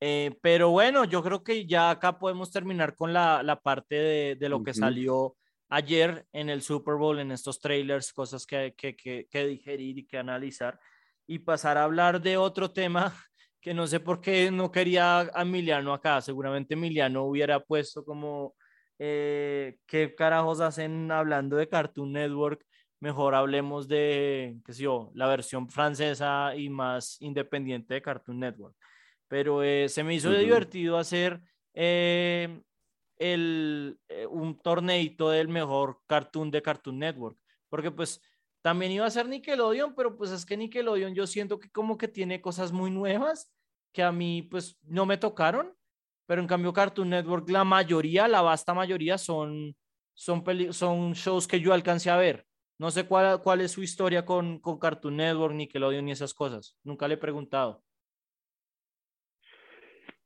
eh, pero bueno, yo creo que ya acá podemos terminar con la, la parte de, de lo uh -huh. que salió ayer en el Super Bowl, en estos trailers, cosas que, que, que, que digerir y que analizar, y pasar a hablar de otro tema que no sé por qué no quería a Emiliano acá. Seguramente Emiliano hubiera puesto como, eh, ¿qué carajos hacen hablando de Cartoon Network? Mejor hablemos de, qué sé yo, la versión francesa y más independiente de Cartoon Network. Pero eh, se me hizo uh -huh. divertido hacer eh, el, eh, un torneito del mejor cartoon de Cartoon Network, porque pues también iba a ser Nickelodeon, pero pues es que Nickelodeon yo siento que como que tiene cosas muy nuevas que a mí pues no me tocaron, pero en cambio Cartoon Network la mayoría, la vasta mayoría son, son, son shows que yo alcancé a ver. No sé cuál, cuál es su historia con, con Cartoon Network, Nickelodeon y esas cosas. Nunca le he preguntado.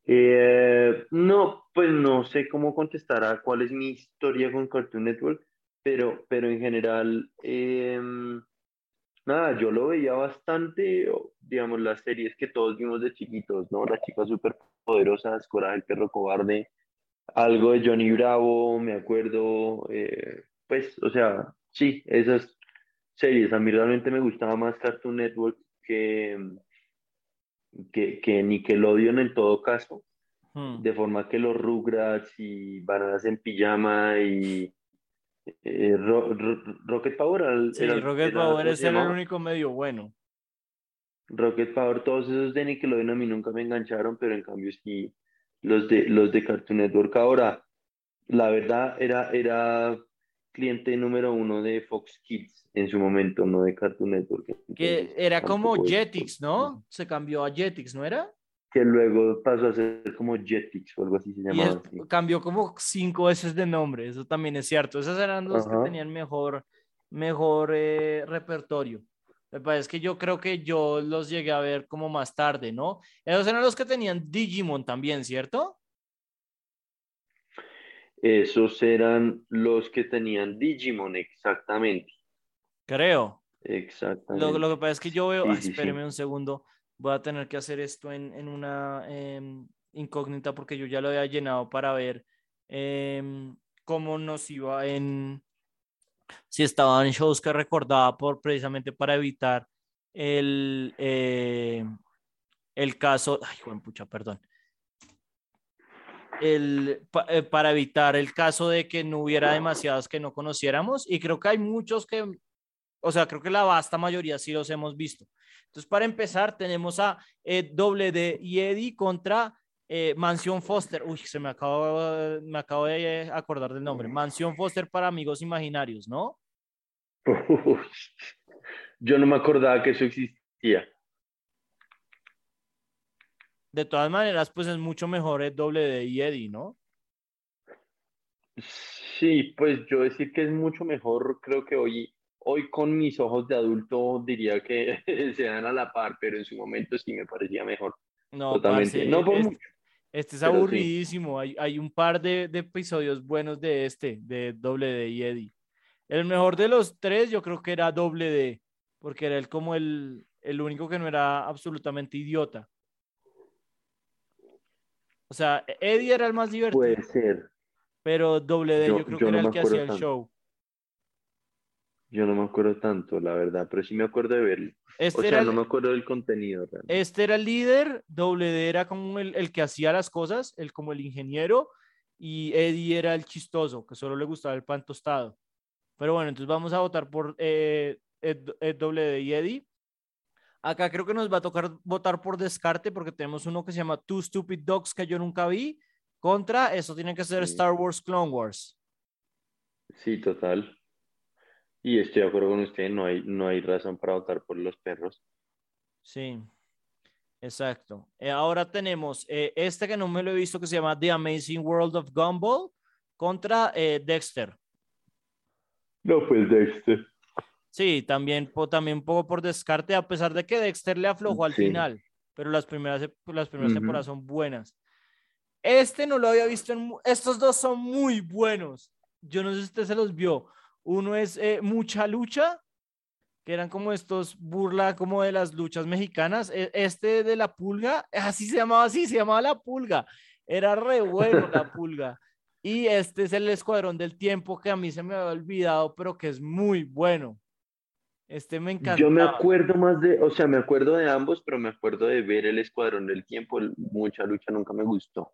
Eh, no, pues no sé cómo contestar cuál es mi historia con Cartoon Network, pero, pero en general, eh, nada, yo lo veía bastante, digamos, las series que todos vimos de chiquitos, ¿no? Las chicas súper poderosas, Coraje el perro cobarde, algo de Johnny Bravo, me acuerdo, eh, pues, o sea, sí, esas series, a mí realmente me gustaba más Cartoon Network que, que, que Nickelodeon en todo caso, hmm. de forma que los Rugrats y Bananas en Pijama y eh, Ro Ro Rocket Power. sí, era, Rocket era, Power es el único medio bueno. Rocket Power, todos esos de Nickelodeon a mí nunca me engancharon, pero en cambio sí, los de, los de Cartoon Network ahora, la verdad era, era cliente número uno de Fox Kids en su momento, no de Cartoon Network. que era como Jetix, ¿no? Se cambió a Jetix, ¿no era? Que luego pasó a ser como Jetix o algo así se llamaba. cambió como cinco veces de nombre, eso también es cierto. Esos eran los que tenían mejor, mejor eh, repertorio. Me parece que yo creo que yo los llegué a ver como más tarde, ¿no? Esos eran los que tenían Digimon también, ¿cierto? Esos eran los que tenían Digimon, exactamente. Creo. Exactamente. Lo, que pasa es que yo veo, espéreme un segundo, voy a tener que hacer esto en, una em, incógnita porque yo ya lo había llenado para ver em, cómo nos iba en, si estaban shows que recordaba por precisamente para evitar el, eh, el caso, ay, Juan pucha, perdón. El, eh, para evitar el caso de que no hubiera demasiados que no conociéramos y creo que hay muchos que, o sea, creo que la vasta mayoría sí los hemos visto. Entonces, para empezar, tenemos a eh, WD y Eddie contra eh, Mansión Foster, uy, se me acabo, me acabo de acordar del nombre. Mansión Foster para amigos imaginarios, ¿no? yo no me acordaba que eso existía. De todas maneras, pues es mucho mejor el doble de Eddie, ¿no? Sí, pues yo decir que es mucho mejor, creo que hoy, hoy con mis ojos de adulto diría que se dan a la par, pero en su momento sí me parecía mejor. No, Totalmente. no por mucho. Este es aburridísimo. Hay, hay, un par de, de, episodios buenos de este, de Doble D y Eddie. El mejor de los tres yo creo que era Doble D, porque era el como el, el único que no era absolutamente idiota. O sea, Eddie era el más divertido. Puede ser. Pero Doble D yo, creo que era el que hacía el show. Yo no me acuerdo tanto, la verdad, pero sí me acuerdo de verlo. Este o sea, no me acuerdo del contenido. Este era el líder, WD era como el, el, que hacía las cosas, el como el ingeniero, y Eddie era el chistoso, que solo le gustaba el pan tostado. Pero bueno, entonces vamos a votar por eh, WD y Eddie. Acá creo que nos va a tocar votar por descarte porque tenemos uno que se llama Two Stupid Dogs que yo nunca vi. Contra, eso tiene que ser Star Wars Clone Wars. Sí, total. Y estoy de acuerdo con usted, no hay, no hay razón para votar por los perros. Sí, exacto. Eh, ahora tenemos eh, este que no me lo he visto que se llama The Amazing World of Gumball contra eh, Dexter. No, pues Dexter. Sí, también, también un poco por descarte, a pesar de que Dexter le aflojó al final, pero las primeras, las primeras temporadas son buenas. Este no lo había visto en... Estos dos son muy buenos. Yo no sé si usted se los vio. Uno es eh, Mucha Lucha, que eran como estos burla como de las luchas mexicanas. E, este de la pulga, así se llamaba, así se llamaba la pulga. Era re bueno la pulga. Y este es el Escuadrón del Tiempo que a mí se me había olvidado, pero que es muy bueno. Este me encanta. Yo me acuerdo más de, o sea, me acuerdo de ambos, pero me acuerdo de ver el Escuadrón del Tiempo. Mucha lucha nunca me gustó.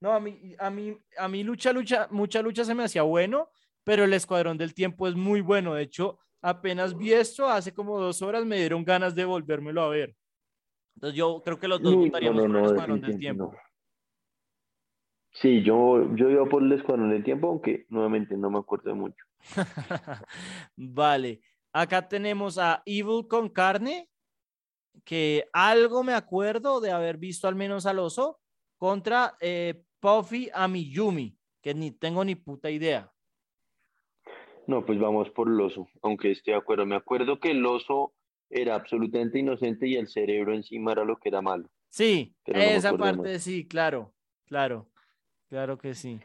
No, a mí, a mí, a mí lucha, lucha, mucha lucha se me hacía bueno, pero el Escuadrón del Tiempo es muy bueno. De hecho, apenas vi esto hace como dos horas, me dieron ganas de volvérmelo a ver. Entonces yo creo que los dos votaríamos por el Escuadrón del Tiempo. Sí, yo, yo iba por el Escuadrón del Tiempo, aunque nuevamente no me acuerdo de mucho. vale, acá tenemos a Evil con carne, que algo me acuerdo de haber visto al menos al oso, contra eh, Puffy Amiyumi, que ni tengo ni puta idea. No, pues vamos por el oso, aunque esté de acuerdo. Me acuerdo que el oso era absolutamente inocente y el cerebro encima era lo que era malo. Sí, esa parte sí, claro, claro, claro que sí.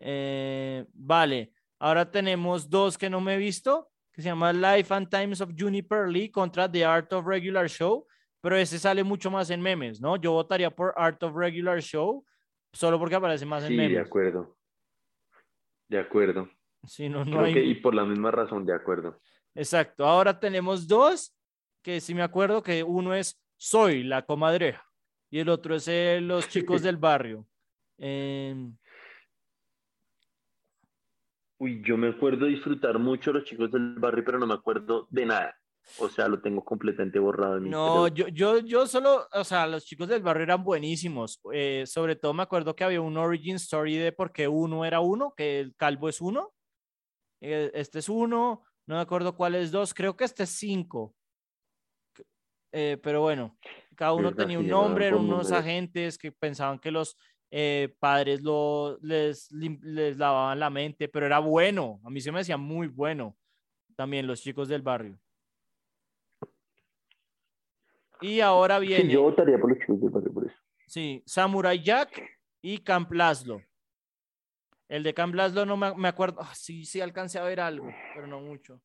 Eh, vale, ahora tenemos dos que no me he visto, que se llama Life and Times of Juniper Lee contra The Art of Regular Show, pero ese sale mucho más en memes, ¿no? Yo votaría por Art of Regular Show, solo porque aparece más en memes. Sí, de acuerdo. De acuerdo. No, no hay... y por la misma razón, de acuerdo. Exacto. Ahora tenemos dos, que sí me acuerdo que uno es Soy la comadreja y el otro es eh, Los chicos del barrio. Em, Uy, yo me acuerdo disfrutar mucho los chicos del barrio, pero no me acuerdo de nada. o sea, lo tengo completamente borrado en mi No, yo, yo, yo solo, o sea, los chicos del barrio eran buenísimos. Eh, sobre todo me acuerdo que había un origin story de por qué uno era uno, que el calvo es uno. Eh, este es uno, no me acuerdo cuál es dos, creo que este es cinco. Eh, pero bueno, cada uno tenía un nombre, eran unos agentes que pensaban que los padres lo, les, les lavaban la mente, pero era bueno, a mí se me decía muy bueno también los chicos del barrio. Y ahora viene. Sí, yo votaría por los chicos del barrio por eso. Sí, Samurai Jack y Camp Laszlo. El de Laszlo no me, acuerdo. Ah, sí, sí, alcancé a ver algo, pero no mucho.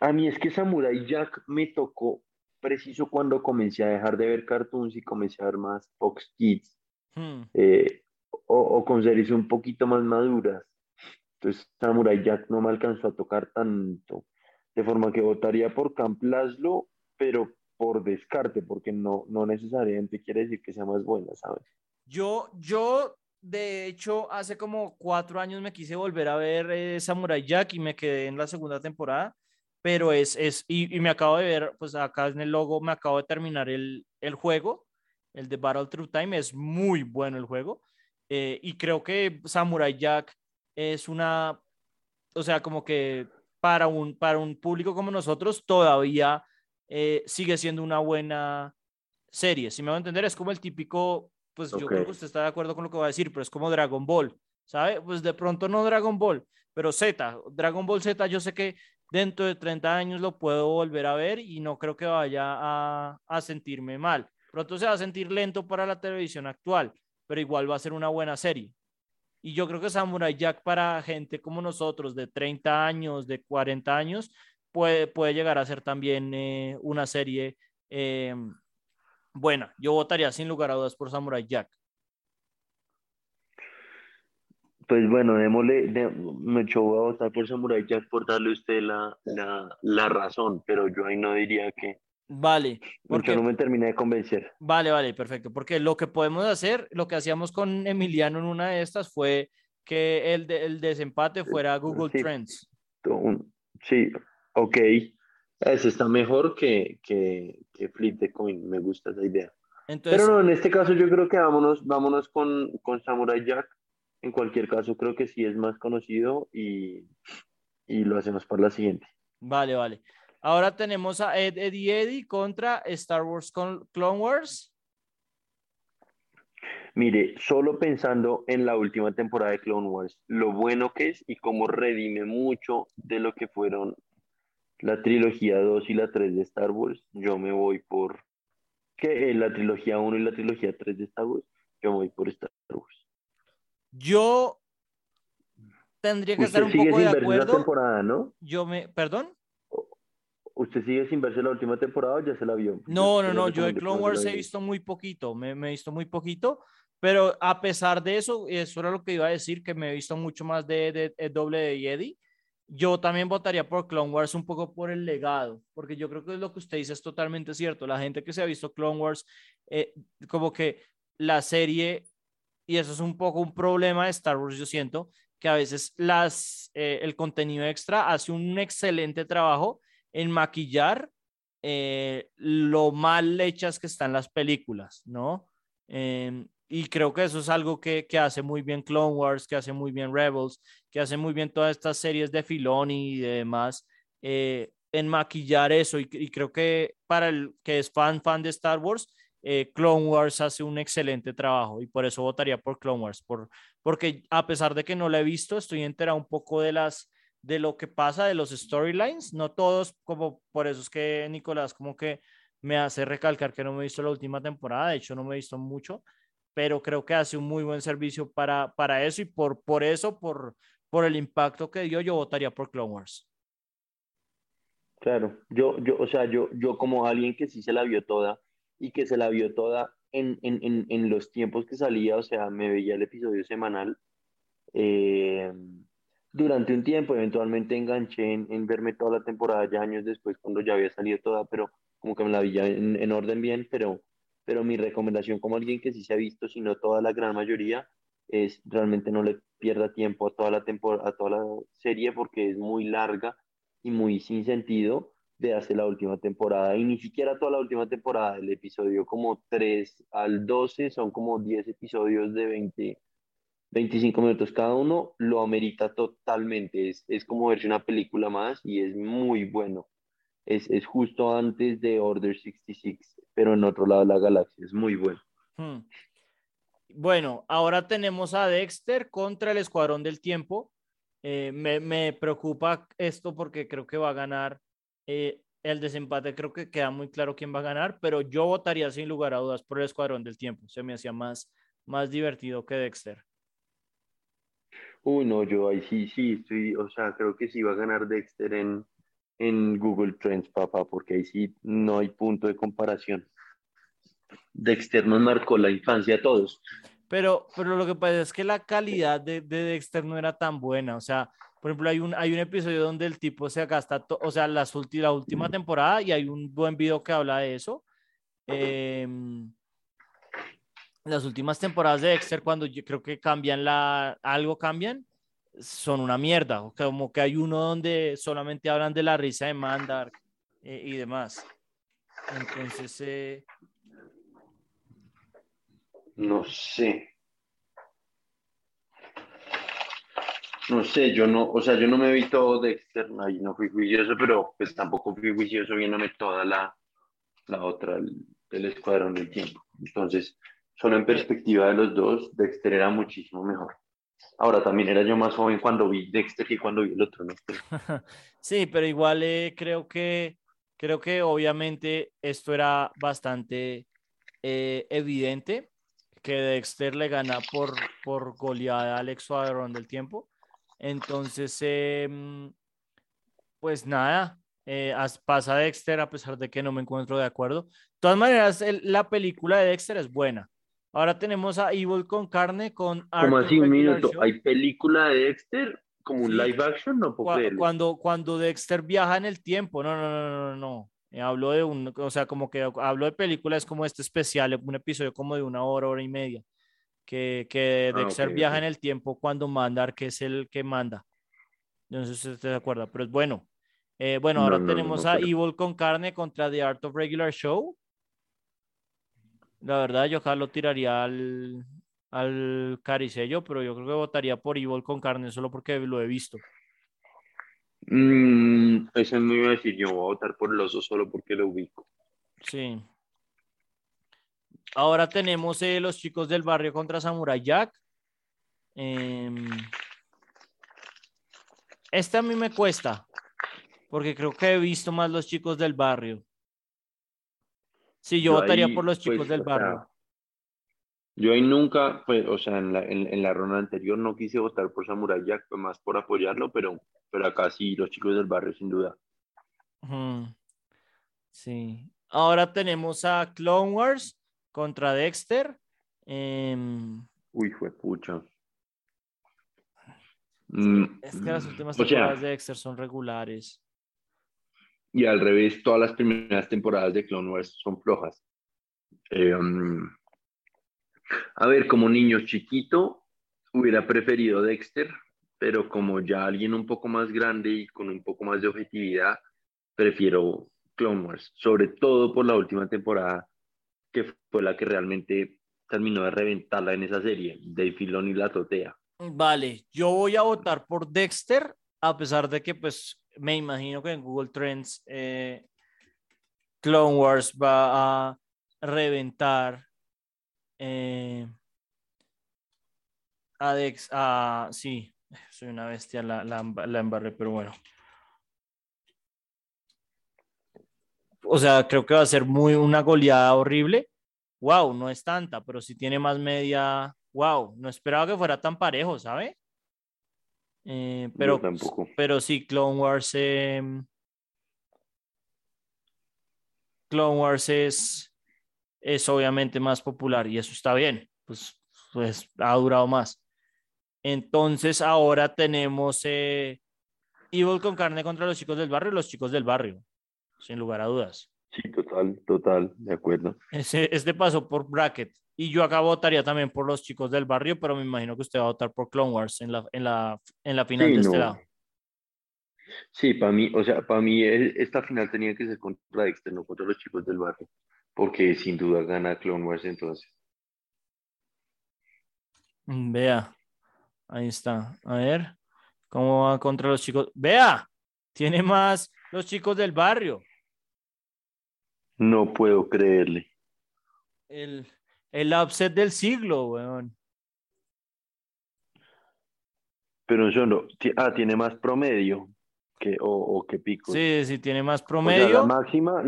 A mí es que Samurai Jack me tocó preciso cuando comencé a dejar de ver cartoons y comencé a ver más Fox Kids. Hmm. Eh, o, o, con series un poquito más maduras. Entonces Samurai Jack no me alcanzó a tocar tanto. De forma que votaría por Camp Laszlo pero por descarte, porque no, no necesariamente quiere decir que sea más buena, ¿sabes? Yo, yo, de hecho, hace como cuatro años me quise volver a ver eh, Samurai Jack y me quedé en la segunda temporada, pero es, es y, me acabo de ver, pues acá en el logo me acabo de terminar el, el juego, el de Battle Through Time, es muy bueno el juego, eh, y creo que Samurai Jack es una, o sea, como que para un, para un público como nosotros todavía eh, sigue siendo una buena serie. Si me va a entender, es como el típico, pues yo creo que usted está de acuerdo con lo que va a decir, pero es como Dragon Ball, ¿sabe? Pues de pronto no Dragon Ball, pero Z, Dragon Ball Z, yo sé que dentro de 30 años lo puedo volver a ver y no creo que vaya a, a sentirme mal. Pronto se va a sentir lento para la televisión actual, pero igual va a ser una buena serie. Y yo creo que Samurai Jack para gente como nosotros de 30 años, de 40 años, puede, puede llegar a ser también eh, una serie eh, buena. Yo votaría sin lugar a dudas por Samurai Jack. Pues bueno, démosle, me voy a votar por Samurai Jack por darle a usted la, la, la, razón, pero yo ahí no diría que... Vale. Porque no me terminé de convencer. Vale, vale, perfecto. Porque lo que podemos hacer, lo que hacíamos con Emiliano en una de estas fue que el, el desempate fuera Google Trends. Sí, Ok, eso está mejor que, que, que Flip the Coin, me gusta esa idea. Pero no, en este caso yo creo que vámonos, vámonos con, con Samurai Jack. En cualquier caso, creo que sí es más conocido y, y lo hacemos para la siguiente. Vale, vale. Ahora tenemos a Ed, Eddie Eddie contra Star Wars con Clone Wars. Mire, solo pensando en la última temporada de Clone Wars, lo bueno que es y cómo redime mucho de lo que fueron la trilogía 2 y la 3 de Star Wars, yo me voy por que en la trilogía 1 y la trilogía 3 de Star Wars, yo me voy por Star Wars. Yo tendría que estar un poco de acuerdo. La temporada, ¿no? Yo me, perdón. ¿Usted sigue sin verse la última temporada o ya se la vio? No, no, no, yo de Clone Wars he visto muy poquito, me, me, he visto muy poquito, pero a pesar de eso, eso era lo que iba a decir, que me he visto mucho más de, de, de doble de Eddie yo también votaría por Clone Wars un poco por el legado, porque yo creo que lo que usted dice es totalmente cierto. La gente que se ha visto Clone Wars, eh, como que la serie, y eso es un poco un problema de Star Wars, yo siento, que a veces las, eh, el contenido extra hace un excelente trabajo en maquillar eh, lo mal hechas que están las películas, ¿no? Y creo que eso es algo que, que, hace muy bien Clone Wars, que hace muy bien Rebels, que hace muy bien todas estas series de Filoni y demás, eh, en maquillar eso. Y, creo que para el que es fan, fan de Star Wars, eh, Clone Wars hace un excelente trabajo y por eso votaría por Clone Wars, por, porque a pesar de que no la he visto, estoy enterado un poco de las de lo que pasa de los storylines, no todos, como por eso es que Nicolás como que me hace recalcar que no me he visto la última temporada, de hecho no me he visto mucho, pero creo que hace un muy buen servicio para, para eso y por, por eso, por, por el impacto que dio, yo votaría por Clone Wars. Claro, yo, yo, o sea, yo, yo como alguien que sí se la vio toda y que se la vio toda en, en, en, en los tiempos que salía, o sea, me veía el episodio semanal. Eh, durante un tiempo, eventualmente enganché en, verme toda la temporada ya años después, cuando ya había salido toda, pero como que me la vi ya en orden bien, pero pero mi recomendación como alguien que sí se ha visto, sino toda la gran mayoría, es realmente no le pierda tiempo a toda la temporada, a toda la serie porque es muy larga y muy sin sentido de hacer la última temporada. Y ni siquiera toda la última temporada, el episodio como 3 al 12 son como 10 episodios de 20, 25 minutos cada uno, lo amerita totalmente. Es, es como verse una película más y es muy bueno. Es, es justo antes de Order 66, pero en otro lado de la galaxia. Es muy bueno. Hmm. Bueno, ahora tenemos a Dexter contra el Escuadrón del Tiempo. Eh, me, me, preocupa esto porque creo que va a ganar eh, el desempate. Creo que queda muy claro quién va a ganar, pero yo votaría sin lugar a dudas por el Escuadrón del Tiempo. Se me hacía más, más divertido que Dexter. Uy, no, yo ahí sí, sí, estoy, o sea, creo que sí va a ganar Dexter en, en Google Trends, papá, porque ahí sí no hay punto de comparación. Dexter nos marcó la infancia a todos. Pero, pero lo que pasa es que la calidad de, de Dexter no era tan buena. O sea, por ejemplo, hay un, hay un episodio donde el tipo se gasta, o sea, las la última temporada y hay un buen video que habla de eso. Em, las últimas temporadas de Dexter, cuando yo creo que cambian la, algo cambian, son una mierda. Como que hay uno donde solamente hablan de la risa de Mandark eh, y demás. Entonces, eh, no sé. No sé, yo no, o sea, yo no me vi todo Dexter, ahí no fui juicioso, pero pues tampoco fui juicioso viéndome toda la, la otra, el, escuadrón del tiempo. Entonces, solo en perspectiva de los dos, Dexter era muchísimo mejor. Ahora también era yo más joven cuando vi Dexter que cuando vi el otro, ¿no? Sí, pero igual eh, creo que creo que obviamente esto era bastante eh, evidente que Dexter le gana por, por goleada al exuadrón del tiempo. Entonces, em, pues nada, eh, pasa Dexter a pesar de que no me encuentro de acuerdo. De todas maneras, la película de Dexter es buena. Ahora tenemos a Evil con carne con... Como así un minuto, ¿hay película de Dexter? ¿Como un live action? No cuando, cuando Dexter viaja en el tiempo, no, no, no, no, no. Eh, hablo de un, o sea, como que hablo de películas como este especial, un episodio como de una hora, hora y media, que, que ah, Dexter viaja en el tiempo cuando Mandar, que es el que manda. No sé si usted se acuerda, pero es bueno. Eh, bueno, ahora tenemos a Evil con carne contra The Art of Regular Show. La verdad, yo acá lo tiraría al, al caricello, pero yo creo que votaría por Evil con carne solo porque lo he visto. Mm, ese no iba a decir, yo voy a votar por el oso solo porque lo ubico. Sí. Ahora tenemos eh, los chicos del barrio contra Samurai Jack. Este a mí me cuesta, porque creo que he visto más los chicos del barrio. Sí, yo, votaría por los chicos pues, del barrio. yo ahí nunca, pues, o sea, en la, en la ronda anterior no quise votar por Samurai Jack, fue más por apoyarlo, pero pero acá sí, los chicos del barrio, sin duda. Sí. Ahora tenemos a Clone Wars contra Dexter. Em, Uy, fue pucha. Mm, es que las últimas temporadas de Dexter son regulares. Y al revés, todas las primeras temporadas de Clone Wars son flojas. Em, a ver, como niño chiquito, hubiera preferido Dexter, pero como ya alguien un poco más grande y con un poco más de objetividad, prefiero Clone Wars, sobre todo por la última temporada, que fue la que realmente terminó de reventarla en esa serie, de Filoni la totea. Vale, yo voy a votar por Dexter, a pesar de que pues me imagino que en Google Trends eh, Clone Wars va a reventar eh, a Dex, a, sí, soy una bestia, la, la, la embarré, pero bueno. O sea, creo que va a ser muy una goleada horrible. Wow, no es tanta, pero si tiene más media. Wow, no esperaba que fuera tan parejo, ¿sabe? Eh, pero, pero sí, Clone Wars. Em, Clone Wars es, es obviamente más popular y eso está bien. Pues, pues ha durado más. Entonces ahora tenemos eh, Evil con carne contra los chicos del barrio los chicos del barrio, sin lugar a dudas. Sí, total, total, de acuerdo. este pasó por bracket. Y yo acá votaría también por los chicos del barrio, pero me imagino que usted va a votar por Clone Wars en la, en la, en la final de este lado. Sí, para mí, o sea, para mí e- esta final tenía que ser contra Dexter, no contra los chicos del barrio, porque sin duda gana Clone Wars entonces. Vea, ahí está. A ver, ¿cómo va contra los chicos? Vea, tiene más los chicos del barrio. No puedo creerle. El, el upset del siglo, weón. Pero yo no, ah, tiene más promedio que, o, o que picos. Sí, sí, tiene más O sea, promedio. la máxima,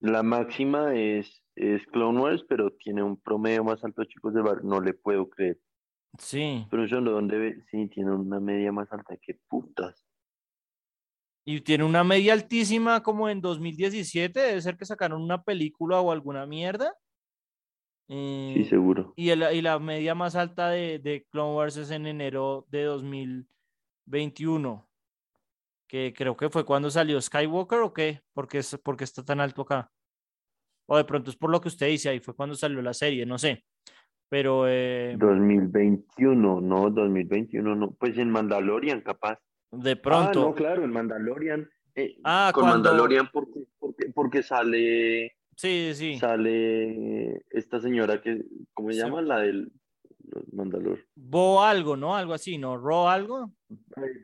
la máxima es, es Clone Wars, pero tiene un promedio más alto chicos del barrio. No le puedo creer. Sí, Pero yo no, ¿dónde ve? Sí, tiene una media más alta. ¿Qué putas? y tiene una media altísima como en 2017. Debe ser que sacaron una película o alguna mierda. Sí, Eh, seguro. y, el- y la media más alta de, de Clone Wars es en enero de 2021. Que creo que fue cuando salió Skywalker o qué, porque es, porque está tan alto acá. O de pronto es por lo que usted dice, ahí fue cuando salió la serie, no sé. Pero eh, 2021, no, 2021, no. Pues en Mandalorian, capaz. de Ah, pronto, no, claro, en Mandalorian. eh, Ah, con cuando- Mandalorian porque, porque, porque sale, sí, sí, sale esta señora que, ¿cómo se Sí. llama? La del Mandalor. Bo algo, ¿no? Algo así, ¿no? Ro algo.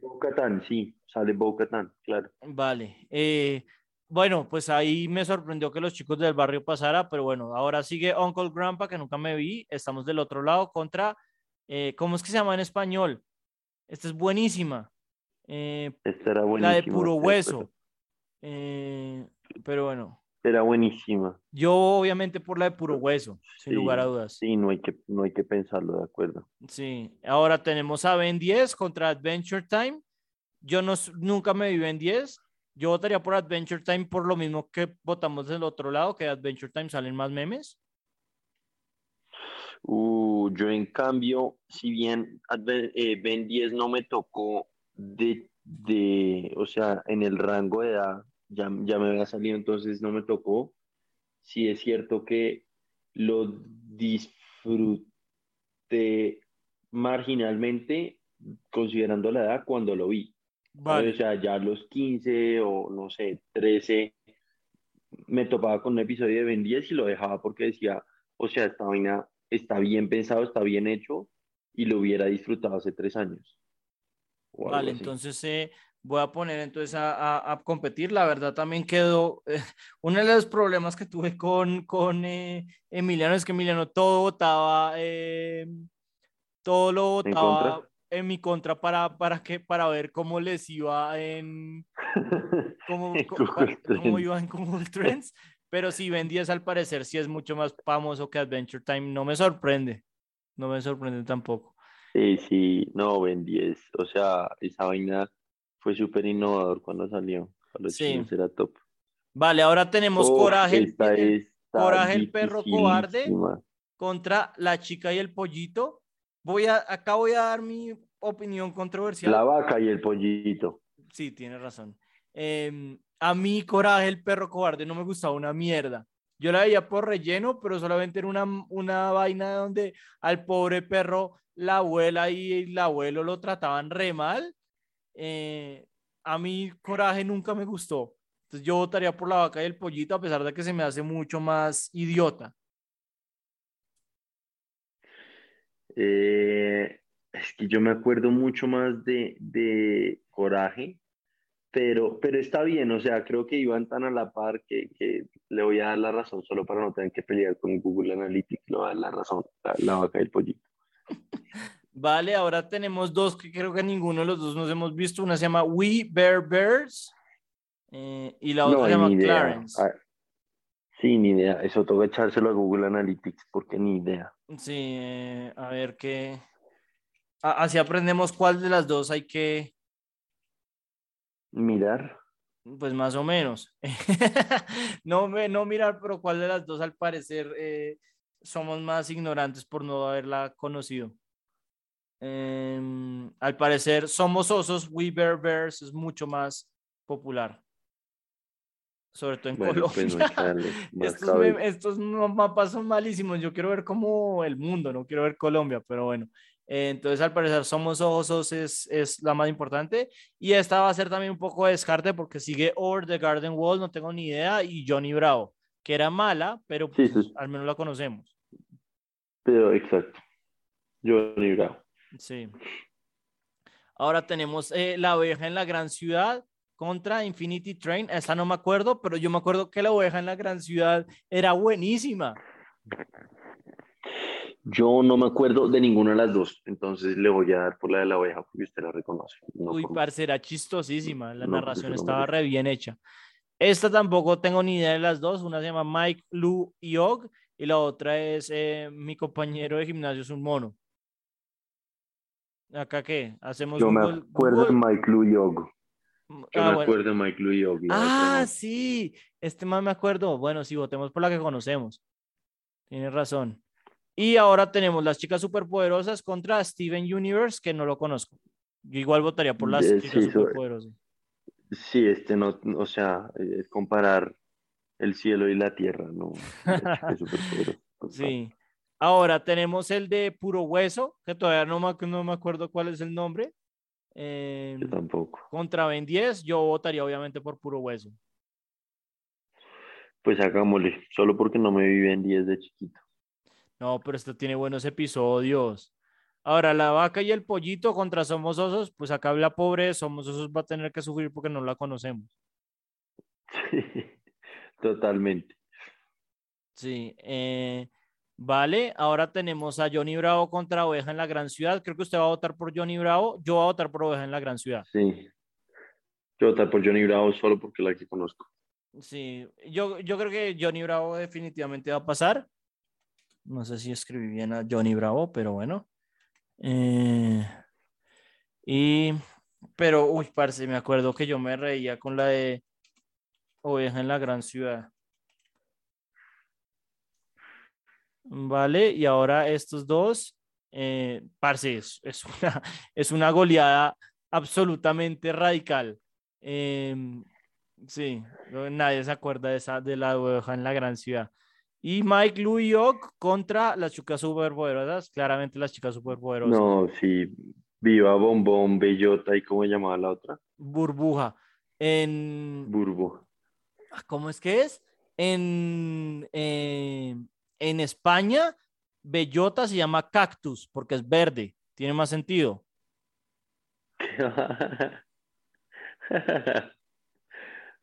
Bo-Katan, sí, sale Bo-Katan, claro. Vale. eh, bueno, pues ahí me sorprendió que los chicos del barrio pasara, pero bueno, ahora sigue Uncle Grandpa, que nunca me vi. Estamos del otro lado contra, eh, ¿cómo es que se llama en español? Esta es buenísima. eh, Esta era la buenísima. de puro hueso. pero bueno, Era buenísima. yo obviamente por la de puro hueso, sin Sí, lugar a dudas. Sí, no hay que, no hay que pensarlo, de acuerdo. Sí, ahora tenemos a Ben 10 contra Adventure Time. Yo no, nunca me vi Ben 10. Yo votaría por Adventure Time por lo mismo que votamos del otro lado, que Adventure Time salen más memes. Uh, yo en cambio, si bien Adven- eh, Ben 10 no me tocó de, de, o sea, en el rango de edad, ya, ya me había salido, entonces no me tocó. Sí es cierto que lo disfruté marginalmente considerando la edad cuando lo vi. O sea, ya a los 15 o no sé, 13, me topaba con un episodio de Ben 10 y lo dejaba porque decía, o sea, esta vaina está bien pensado, está bien hecho y lo hubiera disfrutado hace tres años. Vale, entonces eh, voy a poner entonces a, a- a competir. La verdad también quedó, eh, uno de los problemas que tuve con, con eh, Emiliano es que Emiliano todo votaba, eh, todo lo ¿En votaba en mi contra para, para, que, para ver cómo les iba en, cómo, En co- Google pa- cómo iba en Google Trends. Pero sí, Ben 10 al parecer sí es mucho más famoso que Adventure Time. No me sorprende. No me sorprende tampoco. Sí, sí, no, Ben 10, o sea, esa vaina fue súper innovador cuando salió. Para los Sí. era top. Vale, ahora tenemos Coraje, el- esta el- está Coraje el perro cobarde. contra la chica y el pollito. Voy a, acá voy a dar mi opinión controversial. La vaca y el pollito. Sí, tiene razón. Em, a mí, Coraje, el perro cobarde, no me gustaba una mierda. Yo la veía por relleno, pero solamente era una, una vaina donde al pobre perro, la abuela y el abuelo lo trataban re mal. Eh, a mí, Coraje nunca me gustó. Entonces, yo votaría por la vaca y el pollito, a pesar de que se me hace mucho más idiota. Eh, es que yo me acuerdo mucho más de, de Coraje, pero, pero está bien, o sea, creo que iban tan a la par que, que le voy a dar la razón solo para no tener que pelear con Google Analytics, le voy a dar la razón, la, la vaca y el pollito. Vale, ahora tenemos dos que creo que ninguno de los dos nos hemos visto. Una se llama We Bear Bears eh, y la otra No, se llama. Clarence. Ah, sí, ni idea. Eso toca echárselo a Google Analytics porque ni idea. Sí, eh, a ver qué. Así aprendemos cuál de las dos hay que, Mirar. pues más o menos. no, me- no mirar, pero cuál de las dos al parecer eh, somos más ignorantes por no haberla conocido. Em, al parecer, Somos Osos, We Bear Bears es mucho más popular. Sobre todo en Bueno, pues Colombia. más Estos, estos mapas son malísimos. Yo quiero ver como el mundo, no quiero ver Colombia, pero bueno. Eh, entonces, al parecer, Somos Osos es, es la más importante. Y esta va a ser también un poco de descarte porque sigue Over the Garden Wall, no tengo ni idea, y Johnny Bravo, que era mala, pero Sí, pues, sí. al menos la conocemos. Pero exacto. Johnny Bravo. Sí. Ahora tenemos eh, La Oveja en la Gran Ciudad contra Infinity Train. Esta no me acuerdo, pero yo me acuerdo que La Oveja en la Gran Ciudad era buenísima. Yo no me acuerdo de ninguna de las dos, entonces le voy a dar por la de la oveja porque usted la reconoce. no Uy, por- parce, era chistosísima. La No, narración estaba re bien hecha. Esta tampoco tengo ni idea de las dos. Una se llama Mike, Lou y Og, y la otra es eh, Mi compañero de gimnasio es un mono. ¿Acá qué? Hacemos Yo me Google- acuerdo de? Mike Luyog. Yo Ah, me bueno. acuerdo de Mike Luyog. la otra Ah, no. sí, este más me acuerdo. Bueno, sí, votemos por la que conocemos. Tienes razón. Y ahora tenemos las chicas superpoderosas contra Steven Universe, que no lo conozco. Yo igual votaría por las Eh, chicas sí, superpoderosas. Sí, este no, o sea, es comparar el cielo y la tierra, ¿no? Es. Sí. Ahora tenemos el de puro hueso, que todavía no me, no me acuerdo cuál es el nombre. Eh, Yo tampoco. contra Ben 10, yo votaría obviamente por puro hueso. Pues hagámosle, solo porque no me viví en 10 de chiquito. No, pero este tiene buenos episodios. Ahora, la vaca y el pollito contra Somos Osos, pues acá la pobre Somos Osos va a tener que sufrir porque no la conocemos. Totalmente. Sí. eh, vale, ahora tenemos a Johnny Bravo contra Oveja en la Gran Ciudad. Creo que usted va a votar por Johnny Bravo. Yo voy a votar por Oveja en la Gran Ciudad. Sí. Yo votar por Johnny Bravo solo porque la que conozco. Sí, yo, yo creo que Johnny Bravo definitivamente va a pasar. No sé si escribí bien a Johnny Bravo, pero bueno. Eh, y, pero, uy, parce, me acuerdo que yo me reía con la de Oveja en la Gran Ciudad. Vale, y ahora estos dos, eh, parce, es, es una, es una goleada absolutamente radical. Em, Sí, nadie se acuerda de esa de la oveja en la gran ciudad. Y Mike Luyok contra las chicas superpoderosas, claramente las chicas superpoderosas. No, sí. Viva Bombón, Bellota y cómo se llamaba la otra. Burbuja. En Burbo. ah, ¿cómo es que es? En, eh, en España, bellota se llama cactus porque es verde. Tiene más sentido.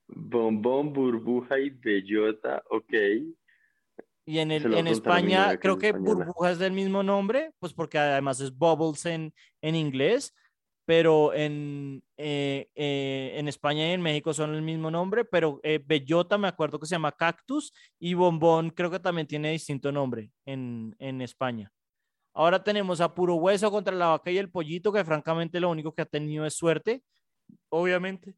Bombón, burbuja y bellota, ok. Y en, el, España, creo que burbuja es del mismo nombre, pues porque además es bubbles en, en inglés, pero en, eh, eh, en España y en México son el mismo nombre, pero eh, bellota me acuerdo que se llama cactus y bombón creo que también tiene distinto nombre en, en España. Ahora tenemos a puro hueso contra la vaca y el pollito, que francamente lo único que ha tenido es suerte, obviamente.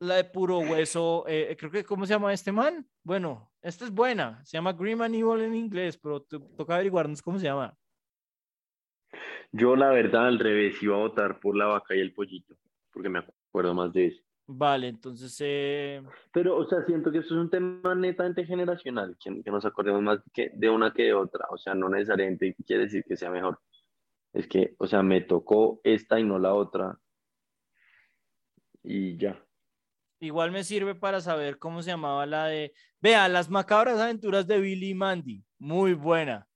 La de puro hueso, eh, creo que, ¿cómo se llama este man? Bueno, esta es buena, se llama and Evil en inglés, pero to- toca averiguarnos cómo se llama. Yo, la verdad, al revés, iba a votar por la vaca y el pollito, porque me acuerdo más de eso. Vale, entonces, eh, Pero, o sea, siento que esto es un tema netamente generacional, que, que nos acordemos más que de una que de otra. O sea, no necesariamente quiere decir que sea mejor. Es que, o sea, me tocó esta y no la otra. Y ya. igual me sirve para saber cómo se llamaba la de, vea, las macabras aventuras de Billy y Mandy, muy buena.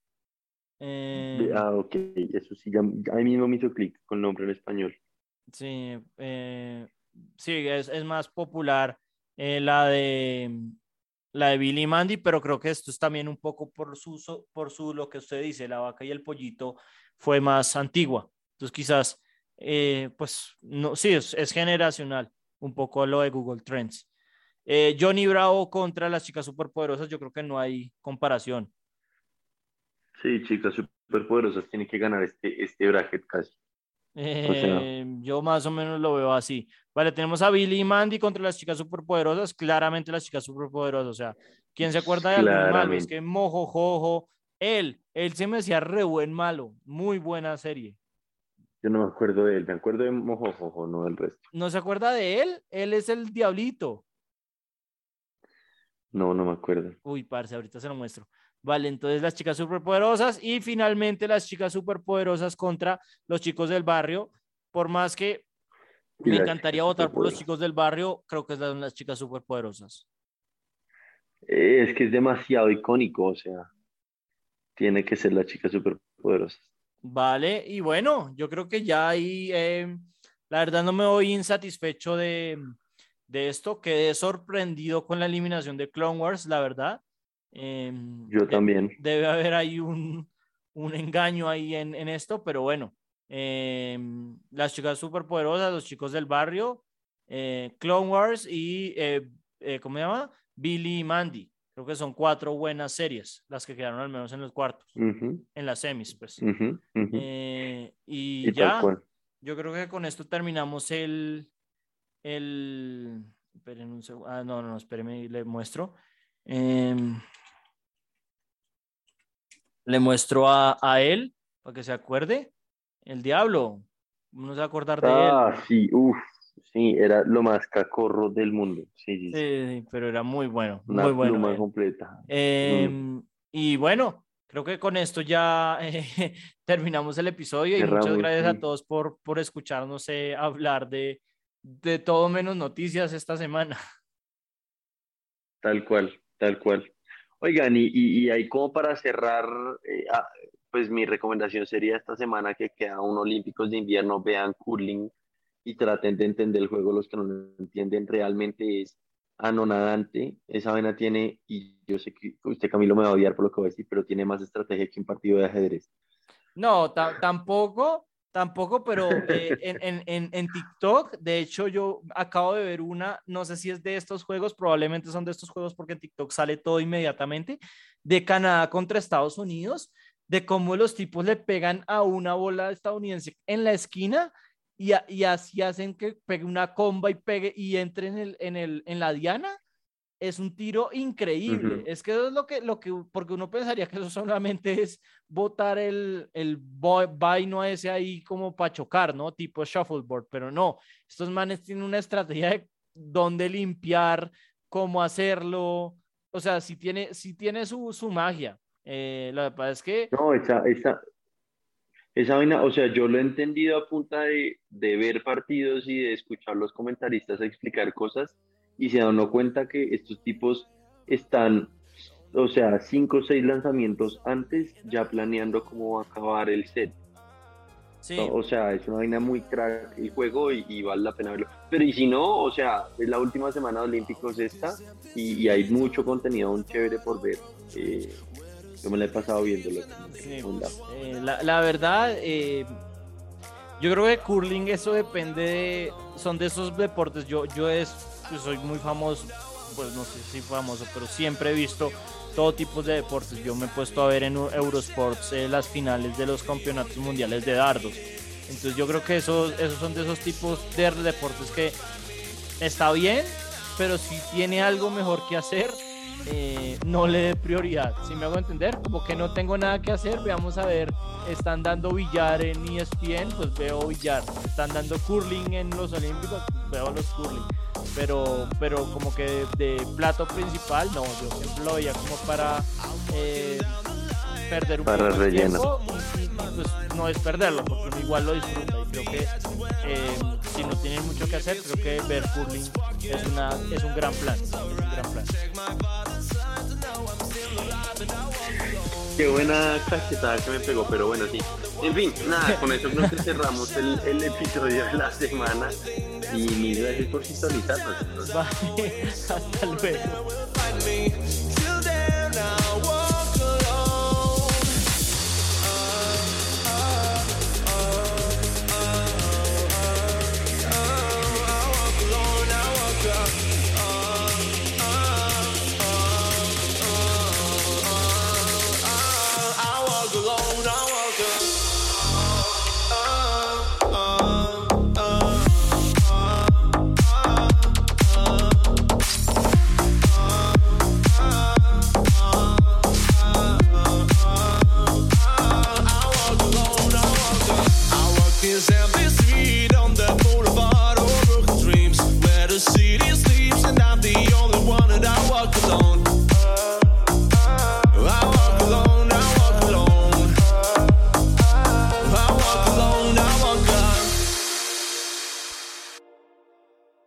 Eh, Ah, ok, eso sí, ya, ahí mismo me hizo clic con nombre en español. Sí, eh, sí, es, es más popular eh, la de la de Billy Mandy, pero creo que esto es también un poco por su, por su lo que usted dice, la vaca y el pollito fue más antigua. Entonces quizás, eh, pues, no, sí, es, es generacional, un poco lo de Google Trends. Eh, Johnny Bravo contra las chicas superpoderosas, yo creo que no hay comparación. Sí, chicas superpoderosas tienen que ganar este, este bracket casi. sea- Eh, yo más o menos lo veo así. Vale, tenemos a Billy y Mandy contra las chicas superpoderosas. Claramente las chicas superpoderosas. O sea, ¿quién se acuerda de algún malo? Es que Mojojojo, él, él se me hacía re buen malo. Muy buena serie. Yo no me acuerdo de él, me acuerdo de Mojojojo, no del resto. ¿No se acuerda de él? Él es el diablito. No, no me acuerdo. Uy, parce, ahorita se lo muestro. Vale, entonces las chicas superpoderosas y finalmente las chicas superpoderosas contra los chicos del barrio. Por más que me encantaría votar por los chicos del barrio, creo que son las chicas superpoderosas. Es que es demasiado icónico, o sea, tiene que ser las chicas superpoderosas. Vale, y bueno, yo creo que ya ahí, em, la verdad no me voy insatisfecho de, de esto, quedé sorprendido con la eliminación de Clone Wars, la verdad. Em, yo también. Debe haber ahí un, un engaño ahí en, en, esto, pero bueno, em, las chicas superpoderosas, los chicos del barrio, eh, Clone Wars y, eh, eh, ¿cómo se llama? Billy y Mandy. Creo que son cuatro buenas series, las que quedaron al menos en los cuartos, en las semis, pues. Eh, y, ya, yo creo que con esto terminamos el, el, esperen un segundo, ah, no, no, espérenme, le muestro. Em, le muestro a, a, él, para que se acuerde, el diablo, no se va a acordar de él. Ah, sí, uff, Sí, era lo más cacorro del mundo. Sí, sí, pero era muy bueno. muy bueno. completa. Em, y bueno, creo que con esto ya eh, terminamos el episodio y muchas gracias a todos por, por escucharnos eh, hablar de, de todo menos noticias esta semana. Tal cual, tal cual. Oigan, y, y, ahí como para cerrar, eh, ah, pues mi recomendación sería esta semana que queda un Olímpicos de invierno, vean curling y traten de entender el juego. Los que no lo entienden realmente es anonadante. Esa vena tiene, y yo sé que usted Camilo me va a odiar por lo que voy a decir, pero tiene más estrategia que un partido de ajedrez. No, tampoco, tampoco, pero eh, en, en, en, TikTok, de hecho yo acabo de ver una, no sé si es de estos juegos, probablemente son de estos juegos porque en TikTok sale todo inmediatamente, de Canadá contra Estados Unidos, de cómo los tipos le pegan a una bola estadounidense en la esquina y, y, así hacen que pegue una comba y pegue y entre en, el, en, el, en la diana, es un tiro increíble. Es que eso es lo que, lo que, porque uno pensaría que eso solamente es botar el, el vaino ese ahí como para chocar, ¿no? Tipo shuffleboard, pero no, estos manes tienen una estrategia de dónde limpiar, cómo hacerlo, o sea, si tiene, si tiene su, su magia. Eh, lo que pasa es que... No, esa, esa, esa vaina, o sea, yo lo he entendido a punta de, de, ver partidos y de escuchar los comentaristas explicar cosas y se dan cuenta que estos tipos están, o sea, cinco o seis lanzamientos antes ya planeando cómo va a acabar el set. Sí. O, sea, es una vaina muy crack el juego y, vale la pena verlo. Pero y si no, o sea, es la última semana de Olímpicos esta y, y hay mucho contenido un chévere por ver. Eh, yo me la he pasado viéndolo. Eh, la, la, verdad, eh, yo creo que curling eso depende de, son de esos deportes. Yo, yo es, soy muy famoso, pues no sé si famoso, pero siempre he visto todo tipo de deportes. Yo me he puesto a ver en Eurosports eh, las finales de los campeonatos mundiales de dardos. Entonces yo creo que esos, esos son de esos tipos de deportes que está bien, pero si tiene algo mejor que hacer, eh, no le dé prioridad. Si me hago entender, como que no tengo nada que hacer, veamos a ver, están dando billar en ESPN, pues veo billar. Están dando curling en los Olímpicos, pues veo los curling. Pero, pero como que de, plato principal, no, yo siempre lo veía como para eh, perder un para poco relleno. tiempo y, pues no es perderlo, porque uno igual lo disfruta. Y creo que eh, si no tienen mucho que hacer, creo que ver curling es, una, es un gran plan. Es un gran plan. Qué buena cachetada que me pegó, pero bueno, sí. En fin, nada, con eso creo que cerramos el, el episodio de la semana. Y mil gracias por sintonizarnos. Bye, hasta luego.